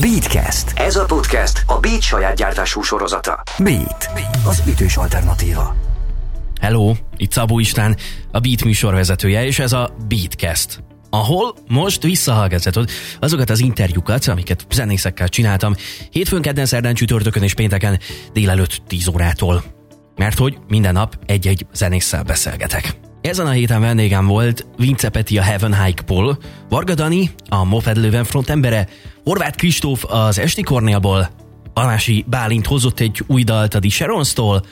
Beatcast. Ez a podcast a Beat saját gyártású sorozata. Beat. Az ütős alternatíva. Hello, itt Szabó István, a Beat műsorvezetője, és ez a Beatcast ahol most visszahallgathatod azokat az interjúkat, amiket zenészekkel csináltam hétfőn, kedden, szerdán, csütörtökön és pénteken délelőtt 10 órától. Mert hogy minden nap egy-egy zenésszel beszélgetek. Ezen a héten vendégem volt Vince Peti a Heaven Hike-ból, Varga Dani, a Moped Löwen front embere, Horváth Kristóf az Esti Kornélból, Alási Bálint hozott egy új dalt a Sharonstól,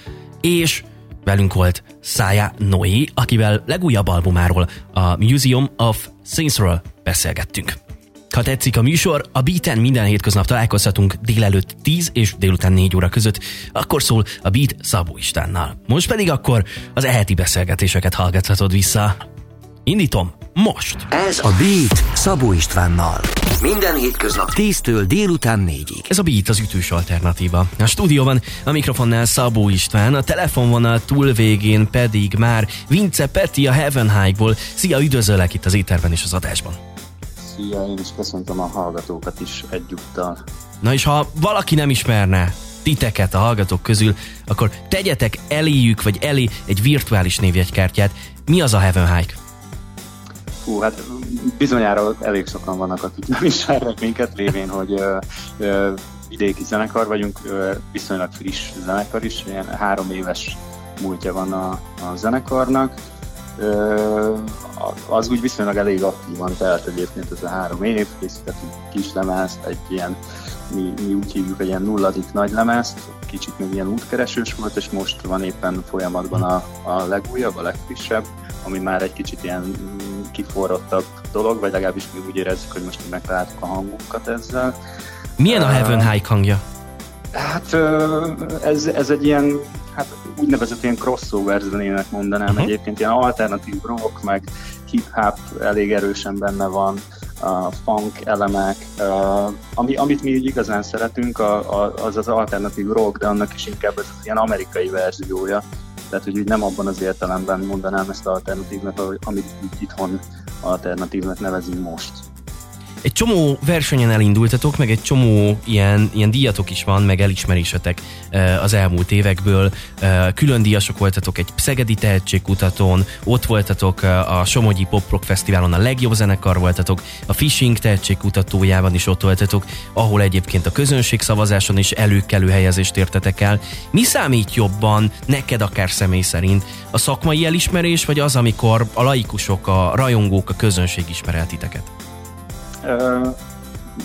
és velünk volt Szája Noé, akivel legújabb albumáról, a Museum of Saintsról beszélgettünk. Ha tetszik a műsor, a Beaten minden hétköznap találkozhatunk délelőtt 10 és délután 4 óra között, akkor szól a Beat Szabó Istánnal. Most pedig akkor az eheti beszélgetéseket hallgathatod vissza. Indítom most! Ez a Beat Szabó Istvánnal. Minden hétköznap 10-től délután 4-ig. Ez a Beat az ütős alternatíva. A stúdióban a mikrofonnál Szabó István, a telefonvonal túlvégén pedig már Vince Peti a Heaven High-ból. Szia, üdvözöllek itt az éterben és az adásban. Szia, én is köszöntöm a hallgatókat is egyúttal. Na és ha valaki nem ismerne titeket a hallgatók közül, akkor tegyetek eléjük, vagy elé egy virtuális névjegykártyát. Mi az a Heaven Hike? Hú, hát bizonyára elég sokan vannak, akik nem ismernek minket, lévén, hogy ö, ö, vidéki zenekar vagyunk, ö, viszonylag friss zenekar is, ilyen három éves múltja van a, a zenekarnak. Ö, az úgy viszonylag elég aktívan telt egyébként ez a három év, készítettünk kis lemezt, egy ilyen, mi, mi úgy hívjuk, egy ilyen nulladik nagy lemezt, kicsit még ilyen útkeresős volt, és most van éppen folyamatban a, a legújabb, a legfrissebb, ami már egy kicsit ilyen kiforrottabb dolog, vagy legalábbis mi úgy érezzük, hogy most megtaláltuk a hangunkat ezzel. Milyen a Heaven High hangja? Hát ez, ez egy ilyen hát úgynevezett ilyen crossover zenének mondanám uh-huh. egyébként, ilyen alternatív rock, meg hip-hop elég erősen benne van, a funk elemek, uh, ami, amit mi igazán szeretünk, a, a, az az alternatív rock, de annak is inkább ez az ilyen amerikai verziója. Tehát, hogy úgy nem abban az értelemben mondanám ezt alternatívnak, amit így itthon alternatívnak nevezünk most egy csomó versenyen elindultatok, meg egy csomó ilyen, ilyen díjatok is van, meg elismerésetek az elmúlt évekből. Külön díjasok voltatok egy Szegedi Tehetségkutatón, ott voltatok a Somogyi Pop Rock Fesztiválon a legjobb zenekar voltatok, a Fishing Tehetségkutatójában is ott voltatok, ahol egyébként a közönség szavazáson is előkelő helyezést értetek el. Mi számít jobban neked akár személy szerint? A szakmai elismerés, vagy az, amikor a laikusok, a rajongók, a közönség ismer el titeket?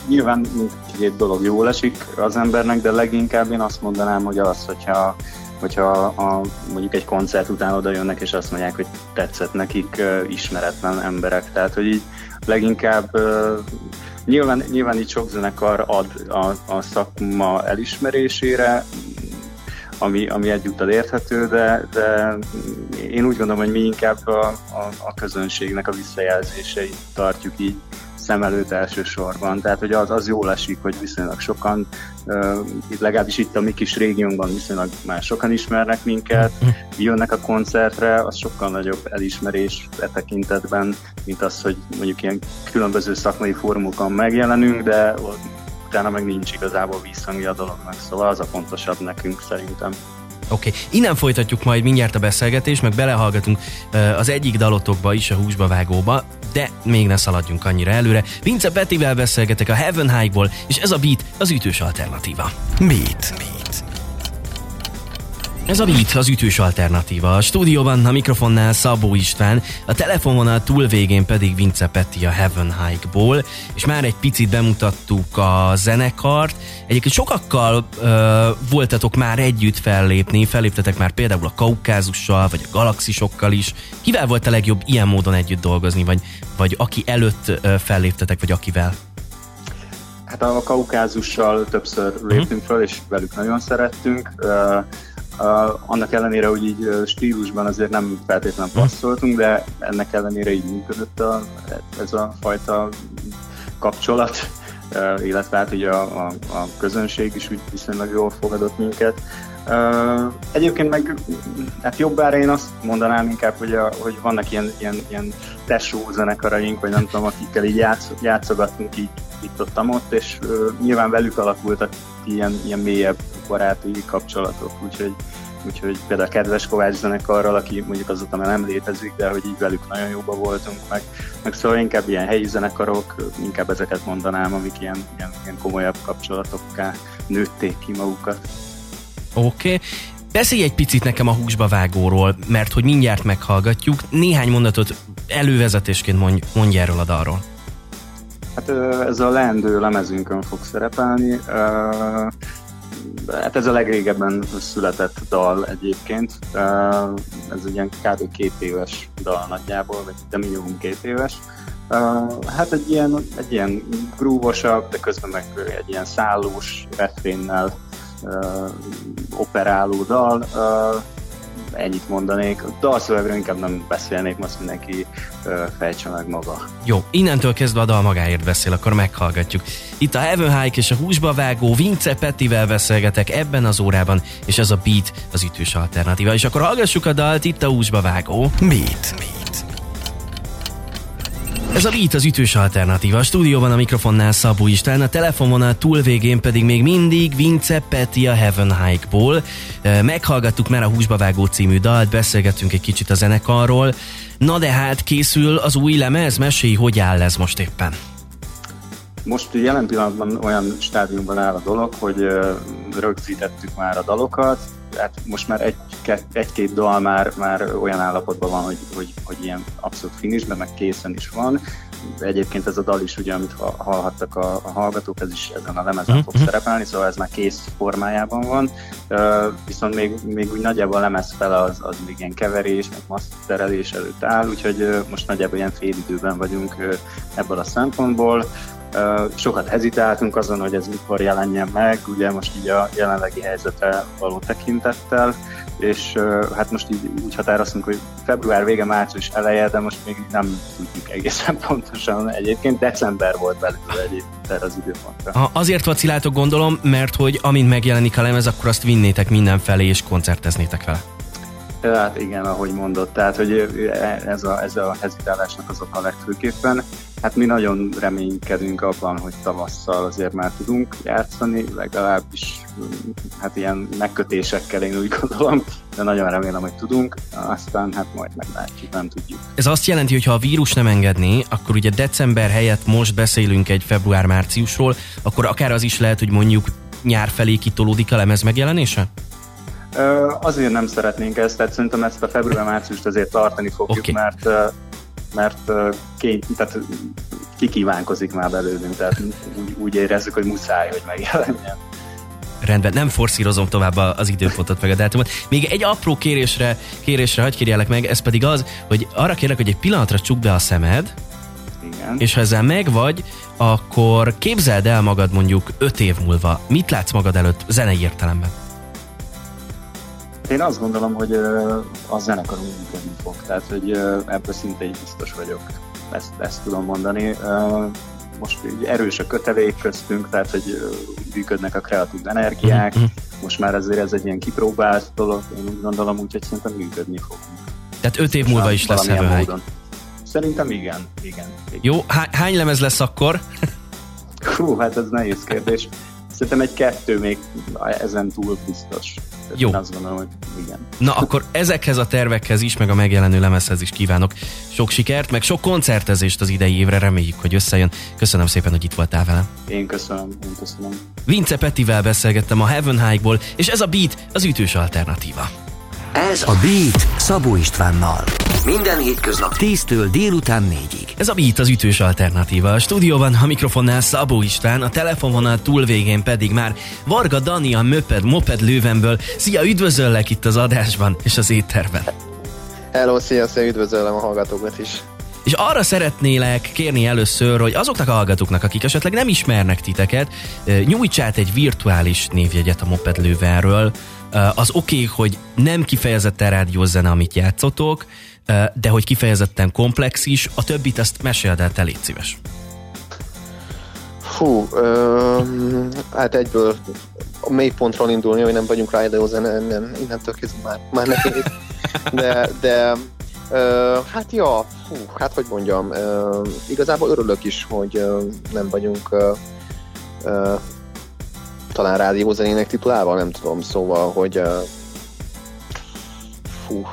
Nyilván mindkét dolog jól esik az embernek, de leginkább én azt mondanám, hogy az, hogyha, hogyha a, mondjuk egy koncert után oda jönnek, és azt mondják, hogy tetszett nekik uh, ismeretlen emberek. Tehát, hogy így leginkább uh, nyilván, nyilván itt sok zenekar ad a, a szakma elismerésére, ami, ami egyúttal érthető, de, de én úgy gondolom, hogy mi inkább a, a, a közönségnek a visszajelzéseit tartjuk így szem előtt elsősorban. Tehát, hogy az, az jól esik, hogy viszonylag sokan, uh, legalábbis itt a mi kis régiónkban viszonylag már sokan ismernek minket, jönnek a koncertre, az sokkal nagyobb elismerés e tekintetben, mint az, hogy mondjuk ilyen különböző szakmai fórumokon megjelenünk, de utána meg nincs igazából visszhangja a dolognak, szóval az a fontosabb nekünk szerintem. Oké, okay. innen folytatjuk majd mindjárt a beszélgetést, meg belehallgatunk az egyik dalotokba is, a húsba vágóba, de még ne szaladjunk annyira előre. Vince Petivel beszélgetek a Heaven High-ból, és ez a beat az ütős alternatíva. Beat. beat. Ez a Beat, az ütős alternatíva. A stúdióban a mikrofonnál Szabó István, a telefonvonal túlvégén pedig Vince Petti a Heaven Hike-ból, és már egy picit bemutattuk a zenekart. Egyébként sokakkal ö, voltatok már együtt fellépni, felléptetek már például a Kaukázussal, vagy a Galaxisokkal is. Kivel volt a legjobb ilyen módon együtt dolgozni, vagy, vagy aki előtt ö, felléptetek, vagy akivel? Hát a Kaukázussal többször léptünk fel, és velük nagyon szerettünk. Uh, Uh, annak ellenére, hogy így stílusban azért nem feltétlenül passzoltunk, de ennek ellenére így működött a, ez a fajta kapcsolat, uh, illetve hát ugye a, a, a közönség is úgy viszonylag jól fogadott minket. Uh, egyébként meg hát jobbára én azt mondanám inkább, hogy, a, hogy vannak ilyen, ilyen, ilyen tesó zenekaraink, vagy nem tudom, akikkel így játsz, játszogattunk így itt ott, ott és nyilván velük alakultak ilyen, ilyen mélyebb baráti kapcsolatok, úgyhogy úgyhogy például a kedves Kovács zenekarral, aki mondjuk azóta már nem létezik, de hogy így velük nagyon jóba voltunk, meg, meg szóval inkább ilyen helyi zenekarok, inkább ezeket mondanám, amik ilyen, ilyen, ilyen komolyabb kapcsolatokká nőtték ki magukat. Oké, okay. Beszélj egy picit nekem a húsba vágóról, mert hogy mindjárt meghallgatjuk. Néhány mondatot elővezetésként mondj, mondj erről a dalról. Hát ez a leendő lemezünkön fog szerepelni. Hát ez a legrégebben született dal egyébként. Ez egy ilyen kb. két éves dal nagyjából, vagy de minimum két éves. Hát egy ilyen, egy ilyen grúvosabb, de közben meg egy ilyen szállós refrénnel operáló dal ennyit mondanék. A dalszövegről inkább nem beszélnék, most mindenki fejtse meg maga. Jó, innentől kezdve a dal magáért beszél, akkor meghallgatjuk. Itt a Heaven Hike és a húsba vágó Vince Pettivel beszélgetek ebben az órában, és ez a Beat az ütős alternatíva. És akkor hallgassuk a dalt, itt a húsba vágó. Beat. Beat. Ez a Beat az ütős alternatíva. A stúdióban a mikrofonnál Szabó István, a telefonvonal túlvégén pedig még mindig Vince Peti a Heaven Hike-ból. Meghallgattuk már a Húsba Vágó című dalt, beszélgettünk egy kicsit a zenekarról. Na de hát készül az új lemez, mesélj, hogy áll ez most éppen? Most jelen pillanatban olyan stádiumban áll a dolog, hogy rögzítettük már a dalokat, hát most már egy, egy-két dal már, már olyan állapotban van, hogy, hogy, hogy ilyen abszolút finishben, meg készen is van. Egyébként ez a dal is, ugye, amit hallhattak a, a hallgatók, ez is ezen a lemezen mm-hmm. fog mhm. szerepelni, szóval ez már kész formájában van. Uh, viszont még, még úgy nagyjából a lemez fele az, az még ilyen keverés, meg masterelés előtt áll, úgyhogy uh, most nagyjából ilyen félidőben vagyunk uh, ebből a szempontból. Sokat hezitáltunk azon, hogy ez mikor jelenjen meg, ugye most így a jelenlegi helyzetre való tekintettel, és hát most így úgy határoztunk, hogy február vége, március eleje, de most még nem tudjuk egészen pontosan egyébként. December volt belőle egyébként erre az időpontra. Ha azért vaciláltok gondolom, mert hogy amint megjelenik a lemez, akkor azt vinnétek mindenfelé és koncerteznétek vele. Hát igen, ahogy mondott, tehát hogy ez a, ez a hezitálásnak az a legfőképpen. Hát mi nagyon reménykedünk abban, hogy tavasszal azért már tudunk játszani, legalábbis hát ilyen megkötésekkel én úgy gondolom, de nagyon remélem, hogy tudunk, aztán hát majd meglátjuk, nem tudjuk. Ez azt jelenti, hogy ha a vírus nem engedné, akkor ugye december helyett most beszélünk egy február-márciusról, akkor akár az is lehet, hogy mondjuk nyár felé kitolódik a lemez megjelenése? Azért nem szeretnénk ezt, tehát szerintem ezt a február-márciust azért tartani fogjuk, okay. mert mert kény, tehát kikívánkozik már belőlünk, tehát úgy, úgy érezzük, hogy muszáj, hogy megjelenjen. Rendben, nem forszírozom tovább az időpontot meg a dátumot. Még egy apró kérésre, kérésre hagyj kérjelek meg, ez pedig az, hogy arra kérlek, hogy egy pillanatra csuk be a szemed, Igen. és ha ezzel megvagy, akkor képzeld el magad mondjuk öt év múlva. Mit látsz magad előtt zenei értelemben? Én azt gondolom, hogy a zenekarunk működni fog, tehát hogy ebből szinte így biztos vagyok, ezt, ezt tudom mondani. Most erős a kötelék köztünk, tehát hogy működnek a kreatív energiák, mm-hmm. most már azért ez egy ilyen kipróbált dolog, én úgy gondolom, úgyhogy szerintem működni fog. Tehát öt év múlva is lesz Heaven Szerintem igen, igen. igen. Jó, há- hány lemez lesz akkor? Hú, hát ez nehéz kérdés. Szerintem egy kettő még ezen túl biztos. Jó. Én azt gondolom, hogy igen. Na akkor ezekhez a tervekhez is, meg a megjelenő lemezhez is kívánok sok sikert, meg sok koncertezést az idei évre, reméljük, hogy összejön. Köszönöm szépen, hogy itt voltál velem. Én köszönöm, én köszönöm. Vince Petivel beszélgettem a Heaven High-ból, és ez a Beat az ütős alternatíva. Ez a Beat Szabó Istvánnal. Minden hétköznap 10-től délután 4-ig. Ez a Beat az ütős alternatíva. A stúdióban a mikrofonnál Szabó István, a telefonvonal túlvégén pedig már Varga Dani a Möped Moped lővenből. Szia, üdvözöllek itt az adásban és az étterben. Hello, szia, szia, üdvözöllem a hallgatókat is. És arra szeretnélek kérni először, hogy azoknak a hallgatóknak, akik esetleg nem ismernek titeket, nyújts át egy virtuális névjegyet a Moped lővenről, az oké, okay, hogy nem kifejezetten rádiózene, amit játszotok, de hogy kifejezetten komplex is, a többit azt meséld el, te légy szíves. Fú, ö, hát egyből a mély pontról indulni, hogy nem vagyunk rádiózene, nem, innentől kezdve már, már nehéz. De, de Uh, hát ja, fú, hát hogy mondjam, uh, igazából örülök is, hogy uh, nem vagyunk uh, talán rádiózenének titulálva, nem tudom, szóval, hogy uh, fú,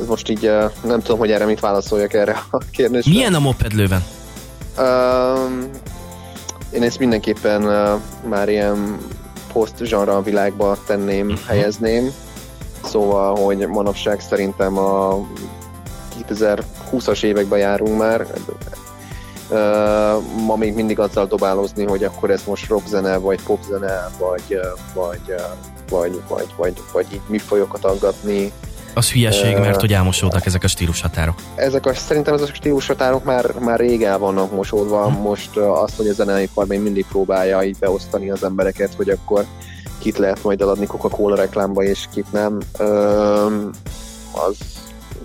ez most így uh, nem tudom, hogy erre mit válaszoljak erre a kérdésre. Milyen a moped lőven? Uh, én ezt mindenképpen uh, már ilyen post-genre világba tenném, uh-huh. helyezném. Szóval, hogy manapság szerintem a 2020-as években járunk már. Ma még mindig azzal dobálózni, hogy akkor ez most rockzene, vagy popzene, vagy, vagy, vagy, vagy, vagy, vagy így mi folyokat aggatni. Az hülyeség, mert hogy elmosódnak ezek a stílushatárok. Ezek a, szerintem ezek a stílushatárok már, már rég el vannak mosódva. Hm. Most azt, hogy a zeneiparban még mindig próbálja így beosztani az embereket, hogy akkor kit lehet majd eladni Coca-Cola reklámba, és kit nem. Az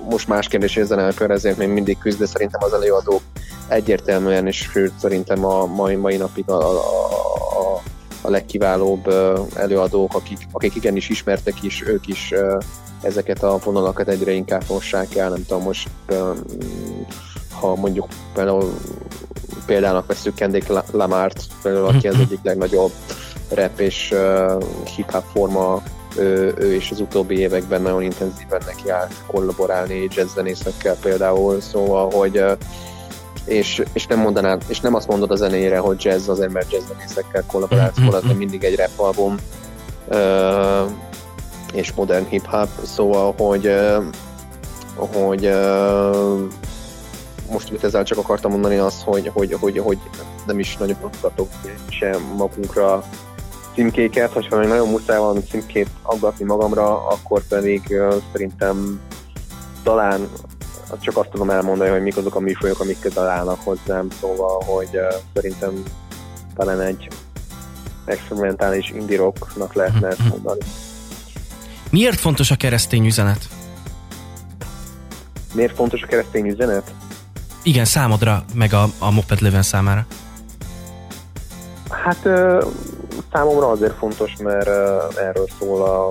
most más kérdés, hogy a zenelkör ezért még mindig küzd, de szerintem az előadók egyértelműen, és sőt szerintem a mai, mai napig a, a, a, a legkiválóbb előadók, akik, akik igenis ismertek is, ők is ezeket a vonalakat egyre inkább mossák el, nem tudom, most ha mondjuk például példának veszük Kendrick Lamart, például, aki az mhm. egyik legnagyobb rap és uh, hip-hop forma, ő, ő is az utóbbi években nagyon intenzíven neki állt kollaborálni jazzzenészekkel például, szóval, hogy uh, és, és nem mondanád, és nem azt mondod a zenére, hogy jazz azért, mert jazzzenészekkel kollaborálsz, mm-hmm. az mindig egy rap album uh, és modern hip-hop, szóval, hogy uh, hogy uh, most mit ezzel csak akartam mondani az, hogy, hogy, hogy, hogy nem is nagyon mutatok sem magunkra címkéket, hogyha még nagyon muszáj van címkét aggatni magamra, akkor pedig uh, szerintem talán csak azt tudom elmondani, hogy mik azok a műfajok, amik közel állnak hozzám, szóval, hogy uh, szerintem talán egy experimentális indie rocknak lehetne ezt mondani. Miért fontos a keresztény üzenet? Miért fontos a keresztény üzenet? Igen, számodra, meg a, a Moped Leven számára. Hát számomra azért fontos, mert erről szól a,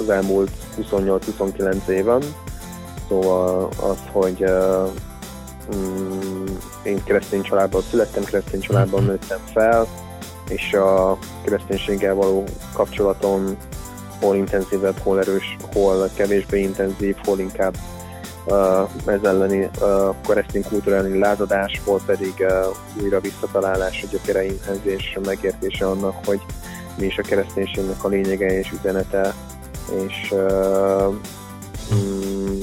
az elmúlt 28-29 éven. Szóval az, hogy mm, én keresztény családban születtem, keresztény családban mhm. nőttem fel, és a kereszténységgel való kapcsolatom hol intenzívebb, hol erős, hol kevésbé intenzív, hol inkább uh, ez elleni uh, keresztény kulturális lázadás, volt pedig uh, újra visszatalálás a gyökereimhez és megértése annak, hogy mi is a kereszténységnek a lényege és üzenete, és uh, mm,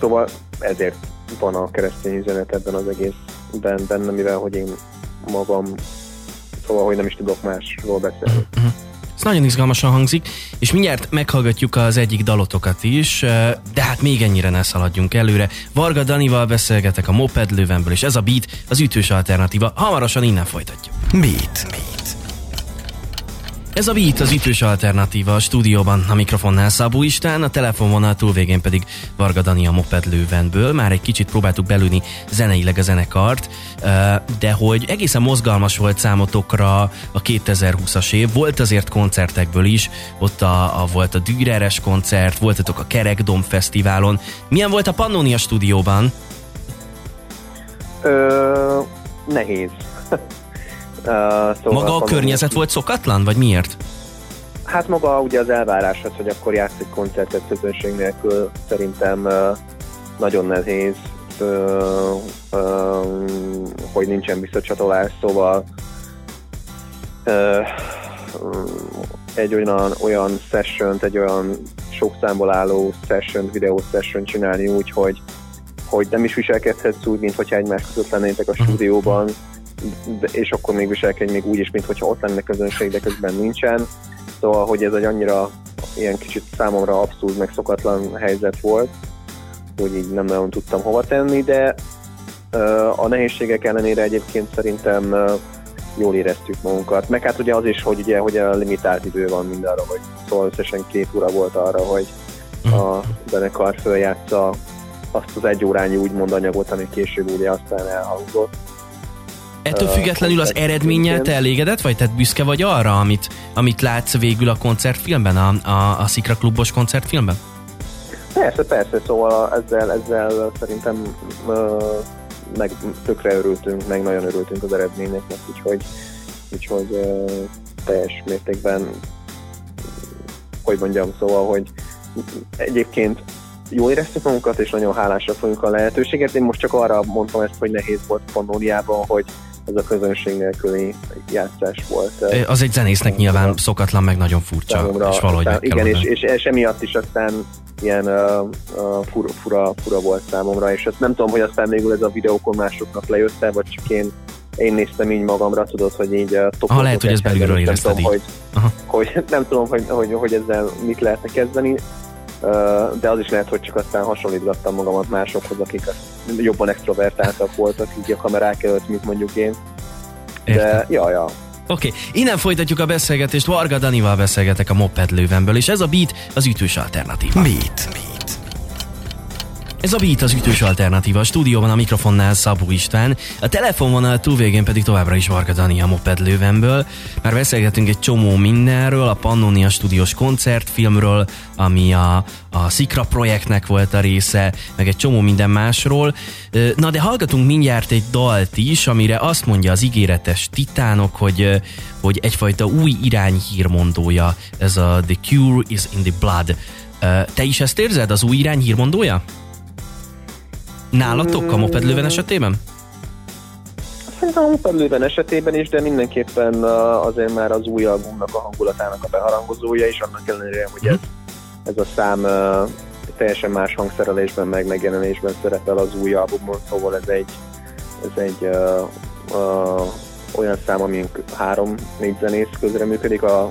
szóval ezért van a keresztény üzenet ebben az egészben benne, mivel hogy én magam szóval, hogy nem is tudok másról beszélni. Uh-huh. Ez nagyon izgalmasan hangzik, és mindjárt meghallgatjuk az egyik dalotokat is, de hát még ennyire ne szaladjunk előre. Varga Danival beszélgetek a Moped Lövenből, és ez a beat az ütős alternatíva. Hamarosan innen folytatjuk. Beat. beat. Ez a Beat az ütős alternatíva a stúdióban, a mikrofonnál Szabó Istán, a telefonvonal túlvégén pedig Varga Dani a Moped Lővenből. Már egy kicsit próbáltuk belülni zeneileg a zenekart, de hogy egészen mozgalmas volt számotokra a 2020-as év, volt azért koncertekből is, ott a, a volt a Düreres koncert, voltatok a Kerekdom Fesztiválon. Milyen volt a Pannonia stúdióban? Ö, nehéz. Szóval maga a környezet volt szokatlan, vagy miért? Hát maga ugye az elvárás az, hogy akkor játszik koncertet közönség nélkül szerintem nagyon nehéz, hogy nincsen visszacsatolás, szóval egy olyan, olyan session egy olyan sok számból álló session, videó session csinálni úgy, hogy, hogy nem is viselkedhetsz úgy, mint hogyha egymás között lennétek a mhm. stúdióban, de, és akkor még viselkedj még úgy is, mintha ott lenne közönség, de közben nincsen. Szóval, hogy ez egy annyira ilyen kicsit számomra abszurd, meg szokatlan helyzet volt, hogy így nem nagyon tudtam hova tenni, de a nehézségek ellenére egyébként szerintem jól éreztük magunkat. Meg hát ugye az is, hogy ugye hogy a limitált idő van mindarra, hogy szóval összesen két óra volt arra, hogy a zenekar följátsza azt az egy órányi úgymond anyagot, ami később ugye aztán elhangzott. Ettől függetlenül az eredménnyel te elégedett vagy? Tehát büszke vagy arra, amit, amit látsz végül a koncertfilmben, a, a, a Szikra klubos koncertfilmben? Persze, persze, szóval ezzel, ezzel szerintem meg tökre örültünk, meg nagyon örültünk az eredményeknek, úgyhogy, úgyhogy teljes mértékben, hogy mondjam, szóval, hogy egyébként jól éreztük magunkat, és nagyon hálásak vagyunk a lehetőséget. Én most csak arra mondtam ezt, hogy nehéz volt Pannóniában, hogy ez a közönség nélküli játszás volt. Az egy zenésznek nyilván szokatlan, meg nagyon furcsa, számomra, és valahogy aztán, Igen, és, és, és emiatt is aztán ilyen uh, uh, fura, fura, fura volt számomra, és azt nem tudom, hogy aztán végül ez a videókon másoknak lejött vagy csak én én néztem így magamra, tudod, hogy így uh, ah, lehet, hogy ez belülről érezted hogy, hogy, nem tudom, hogy, hogy, hogy ezzel mit lehetne kezdeni, de az is lehet, hogy csak aztán hasonlítgattam magamat másokhoz, akik jobban extrovertáltak voltak így a kamerák előtt, mint mondjuk én. De, Értem. ja, ja. Oké, okay. innen folytatjuk a beszélgetést. Varga Danival beszélgetek a Moped lővenből, és ez a beat az ütős alternatíva. Beat. beat. Ez a Beat az ütős alternatíva. A stúdióban a mikrofonnál Szabó István, a telefonvonal túlvégén pedig továbbra is Varga Dani a Moped lővenből. Már beszélgetünk egy csomó mindenről, a Pannonia stúdiós koncertfilmről, ami a, a Szikra projektnek volt a része, meg egy csomó minden másról. Na de hallgatunk mindjárt egy dalt is, amire azt mondja az ígéretes titánok, hogy, hogy egyfajta új irányhírmondója ez a The Cure is in the Blood. Te is ezt érzed, az új irányhírmondója? Nálatok a Moped Lőven esetében? Szerintem a Moped Lőven esetében is, de mindenképpen azért már az új albumnak a hangulatának a beharangozója, és annak ellenére, hogy ez, ez a szám teljesen más hangszerelésben, meg megjelenésben szerepel az új albumon, szóval ez egy, ez egy uh, uh, olyan szám, amink három-négy zenész közre működik, a,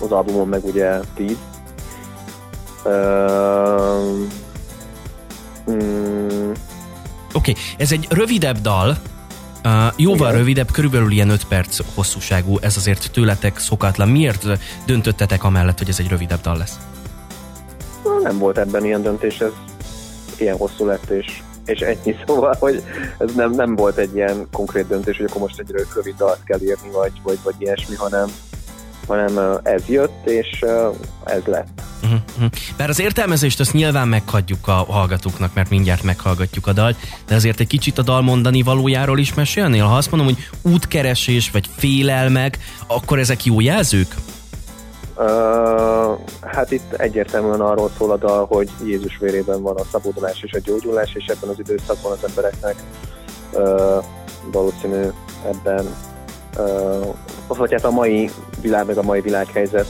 az albumon meg ugye tíz. Uh, mm, Oké, okay. ez egy rövidebb dal, uh, jóval Igen. rövidebb, körülbelül ilyen 5 perc hosszúságú, ez azért tőletek szokatlan. Miért döntöttetek amellett, hogy ez egy rövidebb dal lesz? Nem volt ebben ilyen döntés, ez ilyen hosszú lett, és, és ennyi szóval, hogy ez nem, nem volt egy ilyen konkrét döntés, hogy akkor most egy rövid dalt kell írni, vagy, vagy, vagy ilyesmi, hanem, hanem ez jött, és ez lett. Uh-huh. Bár az értelmezést azt nyilván meghagyjuk a hallgatóknak, mert mindjárt meghallgatjuk a dalt, de azért egy kicsit a dal mondani valójáról is mesélnél? Ha azt mondom, hogy útkeresés vagy félelmek, akkor ezek jó jelzők? Uh, hát itt egyértelműen arról szól a dal, hogy Jézus vérében van a szabadulás és a gyógyulás, és ebben az időszakban az embereknek uh, valószínű ebben uh, vagy hát a mai világ, meg a mai világhelyzet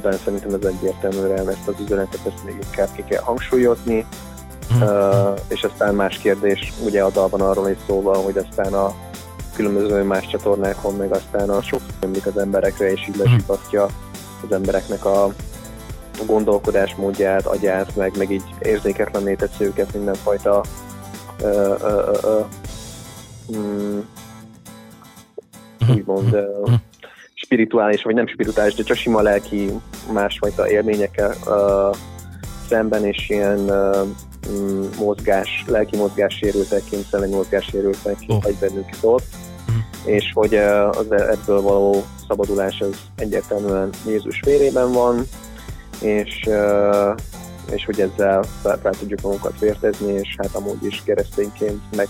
de szerintem ez egyértelműen ezt az üzenetet ezt még inkább ki kell hangsúlyozni, mm. és aztán más kérdés, ugye a dalban arról is szóval, hogy aztán a különböző más csatornákon, meg aztán a sok ömlik az emberekre, és így mhm. lesipasztja az embereknek a gondolkodásmódját, agyát, meg, meg így érzéketlenné teszi őket mindenfajta ö, ö, ö, ö, mm, úgymond spirituális, vagy nem spirituális, de csak sima lelki másfajta élményekkel uh, szemben, és ilyen uh, mozgás, lelki mozgás sérültek, szellemi mozgás sérültek, oh. vagy bennük ott, uh-huh. és hogy uh, az ebből való szabadulás az egyértelműen Jézus vérében van, és, uh, és hogy ezzel fel, fel tudjuk magunkat vértezni, és hát amúgy is keresztényként meg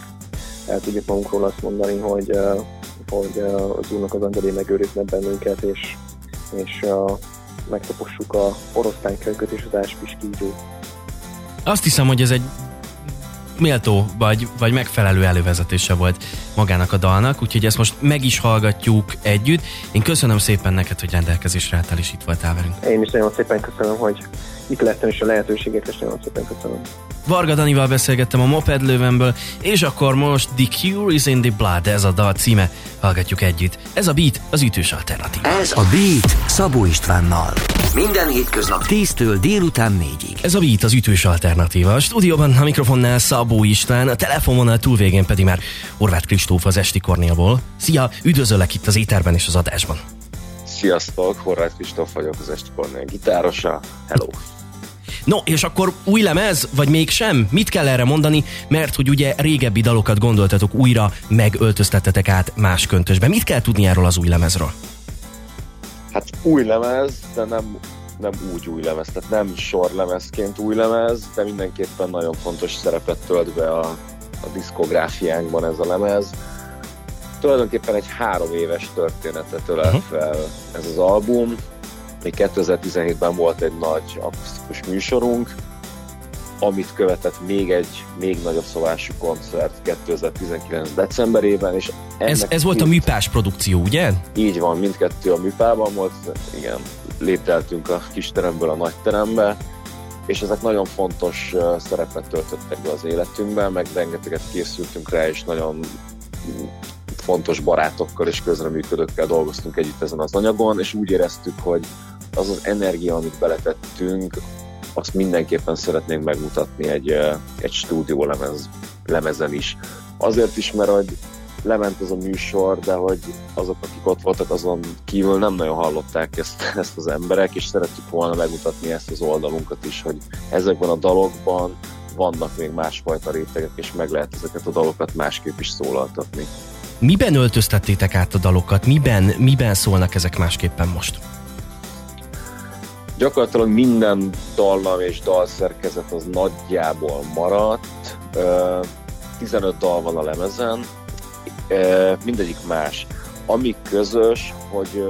el tudjuk magunkról azt mondani, hogy uh, hogy az Úrnak az angyalé megőriznek bennünket, és, és uh, megtapossuk a oroszlánykönköt és az áspiskígyót. Azt hiszem, hogy ez egy méltó vagy, vagy megfelelő elővezetése volt magának a dalnak, úgyhogy ezt most meg is hallgatjuk együtt. Én köszönöm szépen neked, hogy rendelkezésre álltál és itt voltál velünk. Én is nagyon szépen köszönöm, hogy itt lettem is a lehetőséget, és nagyon szépen köszönöm. Varga Danival beszélgettem a Moped lővenből, és akkor most The Cure is in the Blood, ez a dal címe. Hallgatjuk együtt. Ez a Beat, az ütős alternatív. Ez a Beat Szabó Istvánnal. Minden hétköznap 10-től délután 4-ig. Ez a Beat az ütős alternatíva. A stúdióban a mikrofonnál Szabó István, a telefononál túlvégén pedig már Horváth Kristóf az Esti Kornélból. Szia, üdvözöllek itt az éterben és az adásban. Sziasztok, Horváth Kristóf vagyok, az Esti Kornél gitárosa. Hello! No, és akkor új lemez, vagy mégsem? Mit kell erre mondani? Mert hogy ugye régebbi dalokat gondoltatok újra, megöltöztettetek át más köntösbe. Mit kell tudni erről az új lemezről? Hát új lemez, de nem nem úgy új lemez, tehát nem sor lemezként új lemez, de mindenképpen nagyon fontos szerepet tölt be a, a diszkográfiánkban ez a lemez. Tulajdonképpen egy három éves történetet ölel uh-huh. fel ez az album. Még 2017-ben volt egy nagy akusztikus műsorunk, amit követett még egy még nagyobb szobású koncert 2019. decemberében, és ez, ez volt a műpás produkció, ugye? Így van, mindkettő a műpában volt, igen, lépteltünk a kis teremből a nagy terembe, és ezek nagyon fontos szerepet töltöttek be az életünkben, meg rengeteget készültünk rá, és nagyon fontos barátokkal és közreműködőkkel dolgoztunk együtt ezen az anyagon, és úgy éreztük, hogy az az energia, amit beletettünk, azt mindenképpen szeretnénk megmutatni egy, egy stúdió lemez, lemezen is. Azért is, mert hogy lement ez a műsor, de hogy azok, akik ott voltak, azon kívül nem nagyon hallották ezt, ezt az emberek, és szerettük volna megmutatni ezt az oldalunkat is, hogy ezekben a dalokban vannak még másfajta rétegek, és meg lehet ezeket a dalokat másképp is szólaltatni. Miben öltöztettétek át a dalokat? Miben, miben szólnak ezek másképpen most? Gyakorlatilag minden dallam és dalszerkezet az nagyjából maradt. 15 dal van a lemezen, mindegyik más. Ami közös, hogy,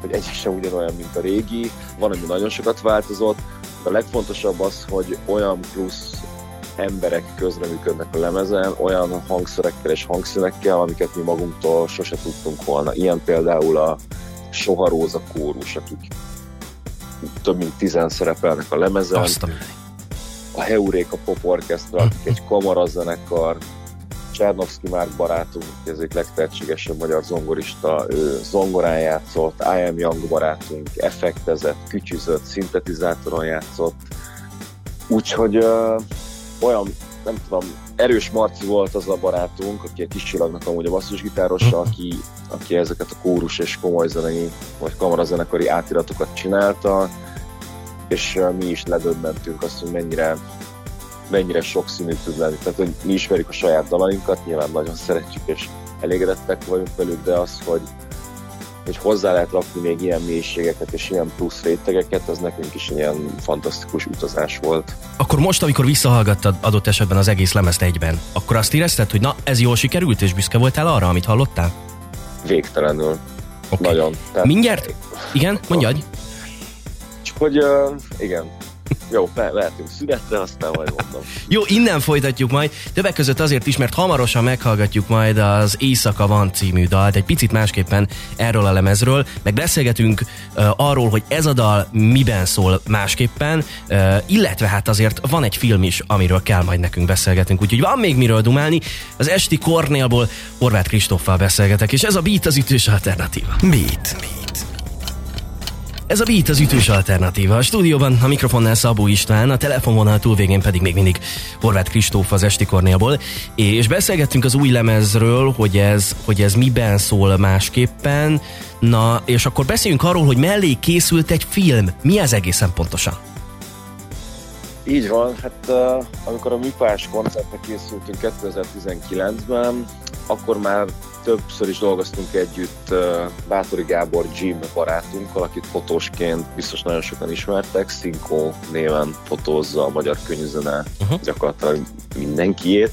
hogy egyik sem ugyanolyan, mint a régi, van, ami nagyon sokat változott, de a legfontosabb az, hogy olyan plusz emberek közreműködnek a lemezen, olyan hangszerekkel és hangszínekkel, amiket mi magunktól sose tudtunk volna. Ilyen például a Soha Róza kórus, akik több mint tizen szerepelnek a lemezen. Azt a, a Heuréka Pop Orchestra, akik egy kamarazenekar, Csernovszki Márk barátunk, ez egy legtehetségesebb magyar zongorista, ő zongorán játszott, I Am Young barátunk, effektezett, kütyüzött, szintetizátoron játszott, úgyhogy uh, olyan, nem tudom, erős Marci volt az a barátunk, aki a kis csillagnak amúgy a basszusgitárosa, aki, aki ezeket a kórus és komoly zenei, vagy kamarazenekari átiratokat csinálta, és mi is ledöbbentünk azt, hogy mennyire mennyire sokszínű tud lenni. Tehát, hogy mi ismerjük a saját dalainkat, nyilván nagyon szeretjük és elégedettek vagyunk velük, de az, hogy, hogy hozzá lehet rakni még ilyen mélységeket és ilyen plusz rétegeket, az nekünk is ilyen fantasztikus utazás volt. Akkor most, amikor visszahallgattad adott esetben az egész lemezt egyben, akkor azt érezted, hogy na, ez jól sikerült, és büszke voltál arra, amit hallottál? Végtelenül. Okay. Nagyon. Tehát... Mindjárt? Igen, mondjad. Csak hogy uh, igen, jó, lehetünk szünetre, aztán majd mondom. Jó, innen folytatjuk majd. Többek között azért is, mert hamarosan meghallgatjuk majd az Éjszaka van című dalt, egy picit másképpen erről a lemezről, meg beszélgetünk uh, arról, hogy ez a dal miben szól másképpen, uh, illetve hát azért van egy film is, amiről kell majd nekünk beszélgetünk, úgyhogy van még miről dumálni. Az esti Kornélból Horváth Kristóffal beszélgetek, és ez a Beat az ütős alternatíva. Beat. Beat. Ez a Beat az ütős alternatíva. A stúdióban a mikrofonnál Szabó István, a telefonvonal túlvégén pedig még mindig Horváth Kristóf az Esti Kornélból. És beszélgettünk az új lemezről, hogy ez, hogy ez miben szól másképpen. Na, és akkor beszéljünk arról, hogy mellé készült egy film. Mi ez egészen pontosan? Így van, hát uh, amikor a műpás koncertre készültünk 2019-ben, akkor már többször is dolgoztunk együtt Bátori Gábor Jim barátunkkal, akit fotósként biztos nagyon sokan ismertek, Szinkó néven fotózza a magyar könyvzene uh-huh. gyakorlatilag mindenkiét.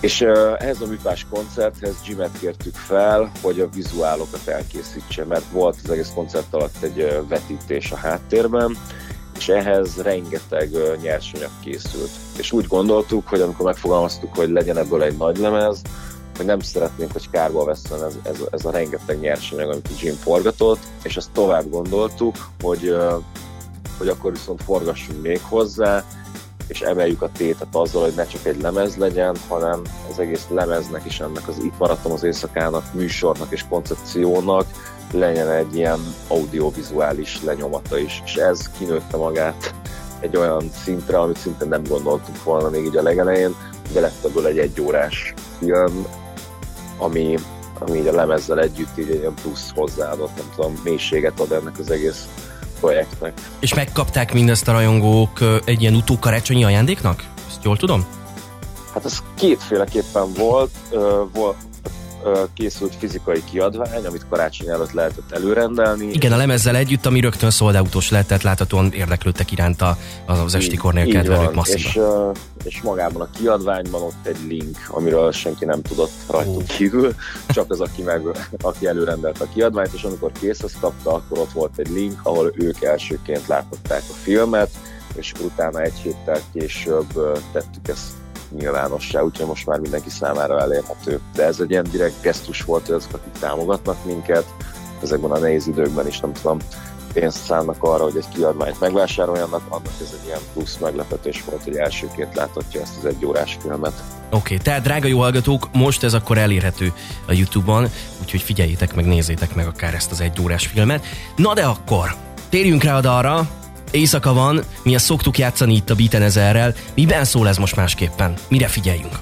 És uh, ehhez a műpás koncerthez Jimet kértük fel, hogy a vizuálokat elkészítse, mert volt az egész koncert alatt egy uh, vetítés a háttérben, és ehhez rengeteg nyersanyag készült. És úgy gondoltuk, hogy amikor megfogalmaztuk, hogy legyen ebből egy nagy lemez, hogy nem szeretnénk, hogy kárba veszem ez, ez, ez a rengeteg nyersanyag, amit Jim forgatott, és ezt tovább gondoltuk, hogy, hogy akkor viszont forgassunk még hozzá, és emeljük a tétet azzal, hogy ne csak egy lemez legyen, hanem az egész lemeznek is ennek az Itt maradtam az éjszakának, műsornak és koncepciónak legyen egy ilyen audiovizuális lenyomata is, és ez kinőtte magát egy olyan szintre, amit szinte nem gondoltuk volna még így a legelején, de lett ebből egy egyórás film, ami, ami így a lemezzel együtt így egy ilyen plusz hozzáadott, nem tudom, mélységet ad ennek az egész projektnek. És megkapták mindezt a rajongók egy ilyen utókarácsonyi ajándéknak? Ezt jól tudom? Hát ez kétféleképpen volt. volt készült fizikai kiadvány, amit karácsony előtt lehetett előrendelni. Igen, a lemezzel együtt, ami rögtön sold out lehetett, láthatóan érdeklődtek iránta az Esti Kornél kedvelők masszívan. És, és magában a kiadványban ott egy link, amiről senki nem tudott rajtunk kívül, csak az, aki, meg, aki előrendelt a kiadványt, és amikor készhez kapta, akkor ott volt egy link, ahol ők elsőként láthatták a filmet, és utána egy héttel később tettük ezt nyilvánossá, úgyhogy most már mindenki számára elérhető. De ez egy ilyen direkt gesztus volt, hogy azok, akik támogatnak minket, ezekben a nehéz időkben is nem tudom, pénzt szánnak arra, hogy egy kiadványt megvásároljanak, annak ez egy ilyen plusz meglepetés volt, hogy elsőként láthatja ezt az egy órás filmet. Oké, okay, tehát drága jó hallgatók, most ez akkor elérhető a Youtube-on, úgyhogy figyeljétek meg, nézzétek meg akár ezt az egy órás filmet. Na de akkor, térjünk rá arra, Éjszaka van, mi ezt szoktuk játszani itt a Beaten ezerrel. Miben szól ez most másképpen? Mire figyeljünk?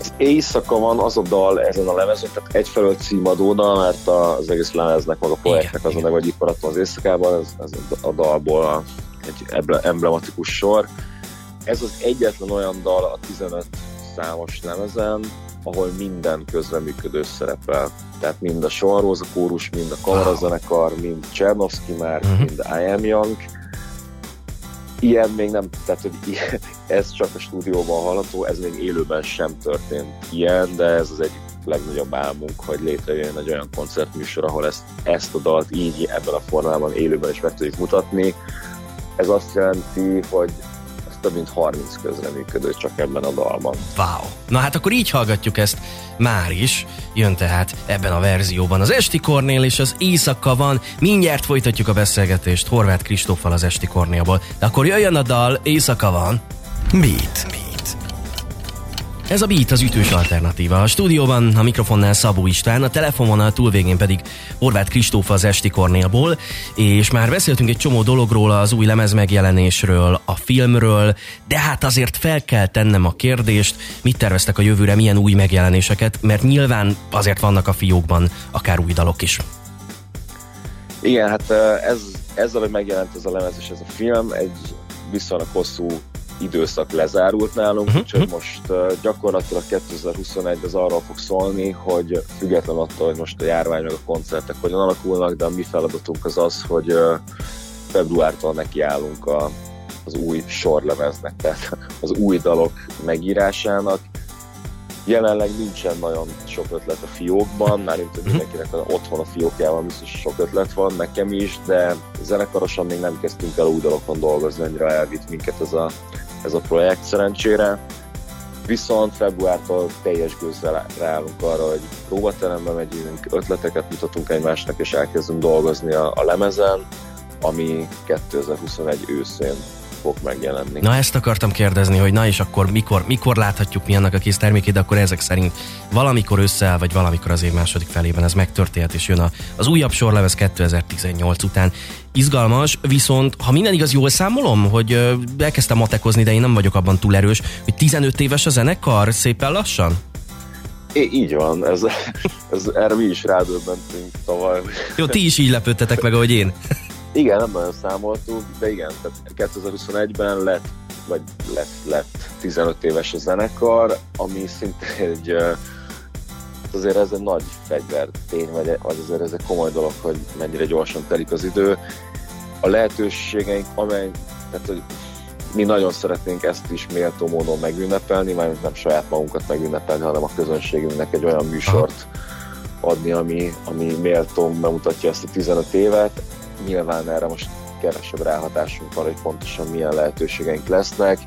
Az éjszaka van az a dal ezen a lemezön, tehát egyfelől címadóna, mert az egész lemeznek, meg a projektnek az a neve, hogy itt maradtam az éjszakában, ez, ez a dalból egy emblematikus sor. Ez az egyetlen olyan dal a 15 számos lemezen, ahol minden közreműködő szerepel. Tehát mind a Sonróza kórus, mind a kamarazenekar, mind Csernovszki már, uh-huh. mind I Am Young, ilyen még nem, tehát hogy ez csak a stúdióban hallható, ez még élőben sem történt ilyen, de ez az egyik legnagyobb álmunk, hogy létrejön egy olyan koncertműsor, ahol ezt, ezt a dalt így ebben a formában élőben is meg tudjuk mutatni. Ez azt jelenti, hogy több mint 30 közreműködő csak ebben a dalban. Wow! Na hát akkor így hallgatjuk ezt már is. Jön tehát ebben a verzióban az Esti Kornél és az Éjszaka van. Mindjárt folytatjuk a beszélgetést Horváth Kristóffal az Esti Kornélból. De akkor jöjjön a dal, Éjszaka van. Beat. Ez a Beat az ütős alternatíva. A stúdióban a mikrofonnál Szabó István, a telefonvonal túlvégén pedig Horváth Kristóf az Esti Kornélból, és már beszéltünk egy csomó dologról, az új lemez megjelenésről, a filmről, de hát azért fel kell tennem a kérdést, mit terveztek a jövőre, milyen új megjelenéseket, mert nyilván azért vannak a fiókban akár új dalok is. Igen, hát ez, ezzel, hogy megjelent ez a lemez és ez a film, egy viszonylag hosszú időszak lezárult nálunk, uh-huh. úgyhogy mhm. most gyakorlatilag 2021 az arról fog szólni, hogy független attól, hogy most a járvány meg a koncertek hogyan alakulnak, de a mi feladatunk az az, hogy februártól nekiállunk a, az új sorlemeznek, tehát az új dalok megírásának. Jelenleg nincsen nagyon sok ötlet a fiókban, már mint mhm. mindenkinek otthon a fiókjában biztos sok ötlet van, nekem is, de zenekarosan még nem kezdtünk el új dalokon dolgozni, annyira elvitt minket ez a ez a projekt szerencsére. Viszont februártól teljes gőzzel ráállunk arra, hogy próbaterembe megyünk, ötleteket mutatunk egymásnak, és elkezdünk dolgozni a, a lemezen, ami 2021 őszén fog megjelenni. Na ezt akartam kérdezni, hogy na és akkor mikor, mikor láthatjuk mi annak a kész termékét, de akkor ezek szerint valamikor összeáll, vagy valamikor az év második felében ez megtörténhet, és jön a, az újabb sorlevez 2018 után. Izgalmas, viszont ha minden igaz, jól számolom, hogy elkezdtem matekozni, de én nem vagyok abban túl erős, hogy 15 éves a zenekar szépen lassan? É, így van, ez, ez, erre mi is rádöbbentünk tavaly. Jó, ti is így lepődtetek meg, ahogy én. Igen, nem nagyon számoltuk, de igen, tehát 2021-ben lett, vagy lesz, lett 15 éves a zenekar, ami szinte egy azért ez egy nagy fegyver tény, vagy azért ez egy komoly dolog, hogy mennyire gyorsan telik az idő. A lehetőségeink, amely, tehát hogy mi nagyon szeretnénk ezt is méltó módon megünnepelni, mert nem saját magunkat megünnepelni, hanem a közönségünknek egy olyan műsort adni, ami, ami méltó bemutatja ezt a 15 évet. Nyilván erre most kevesebb ráhatásunk van, hogy pontosan milyen lehetőségeink lesznek.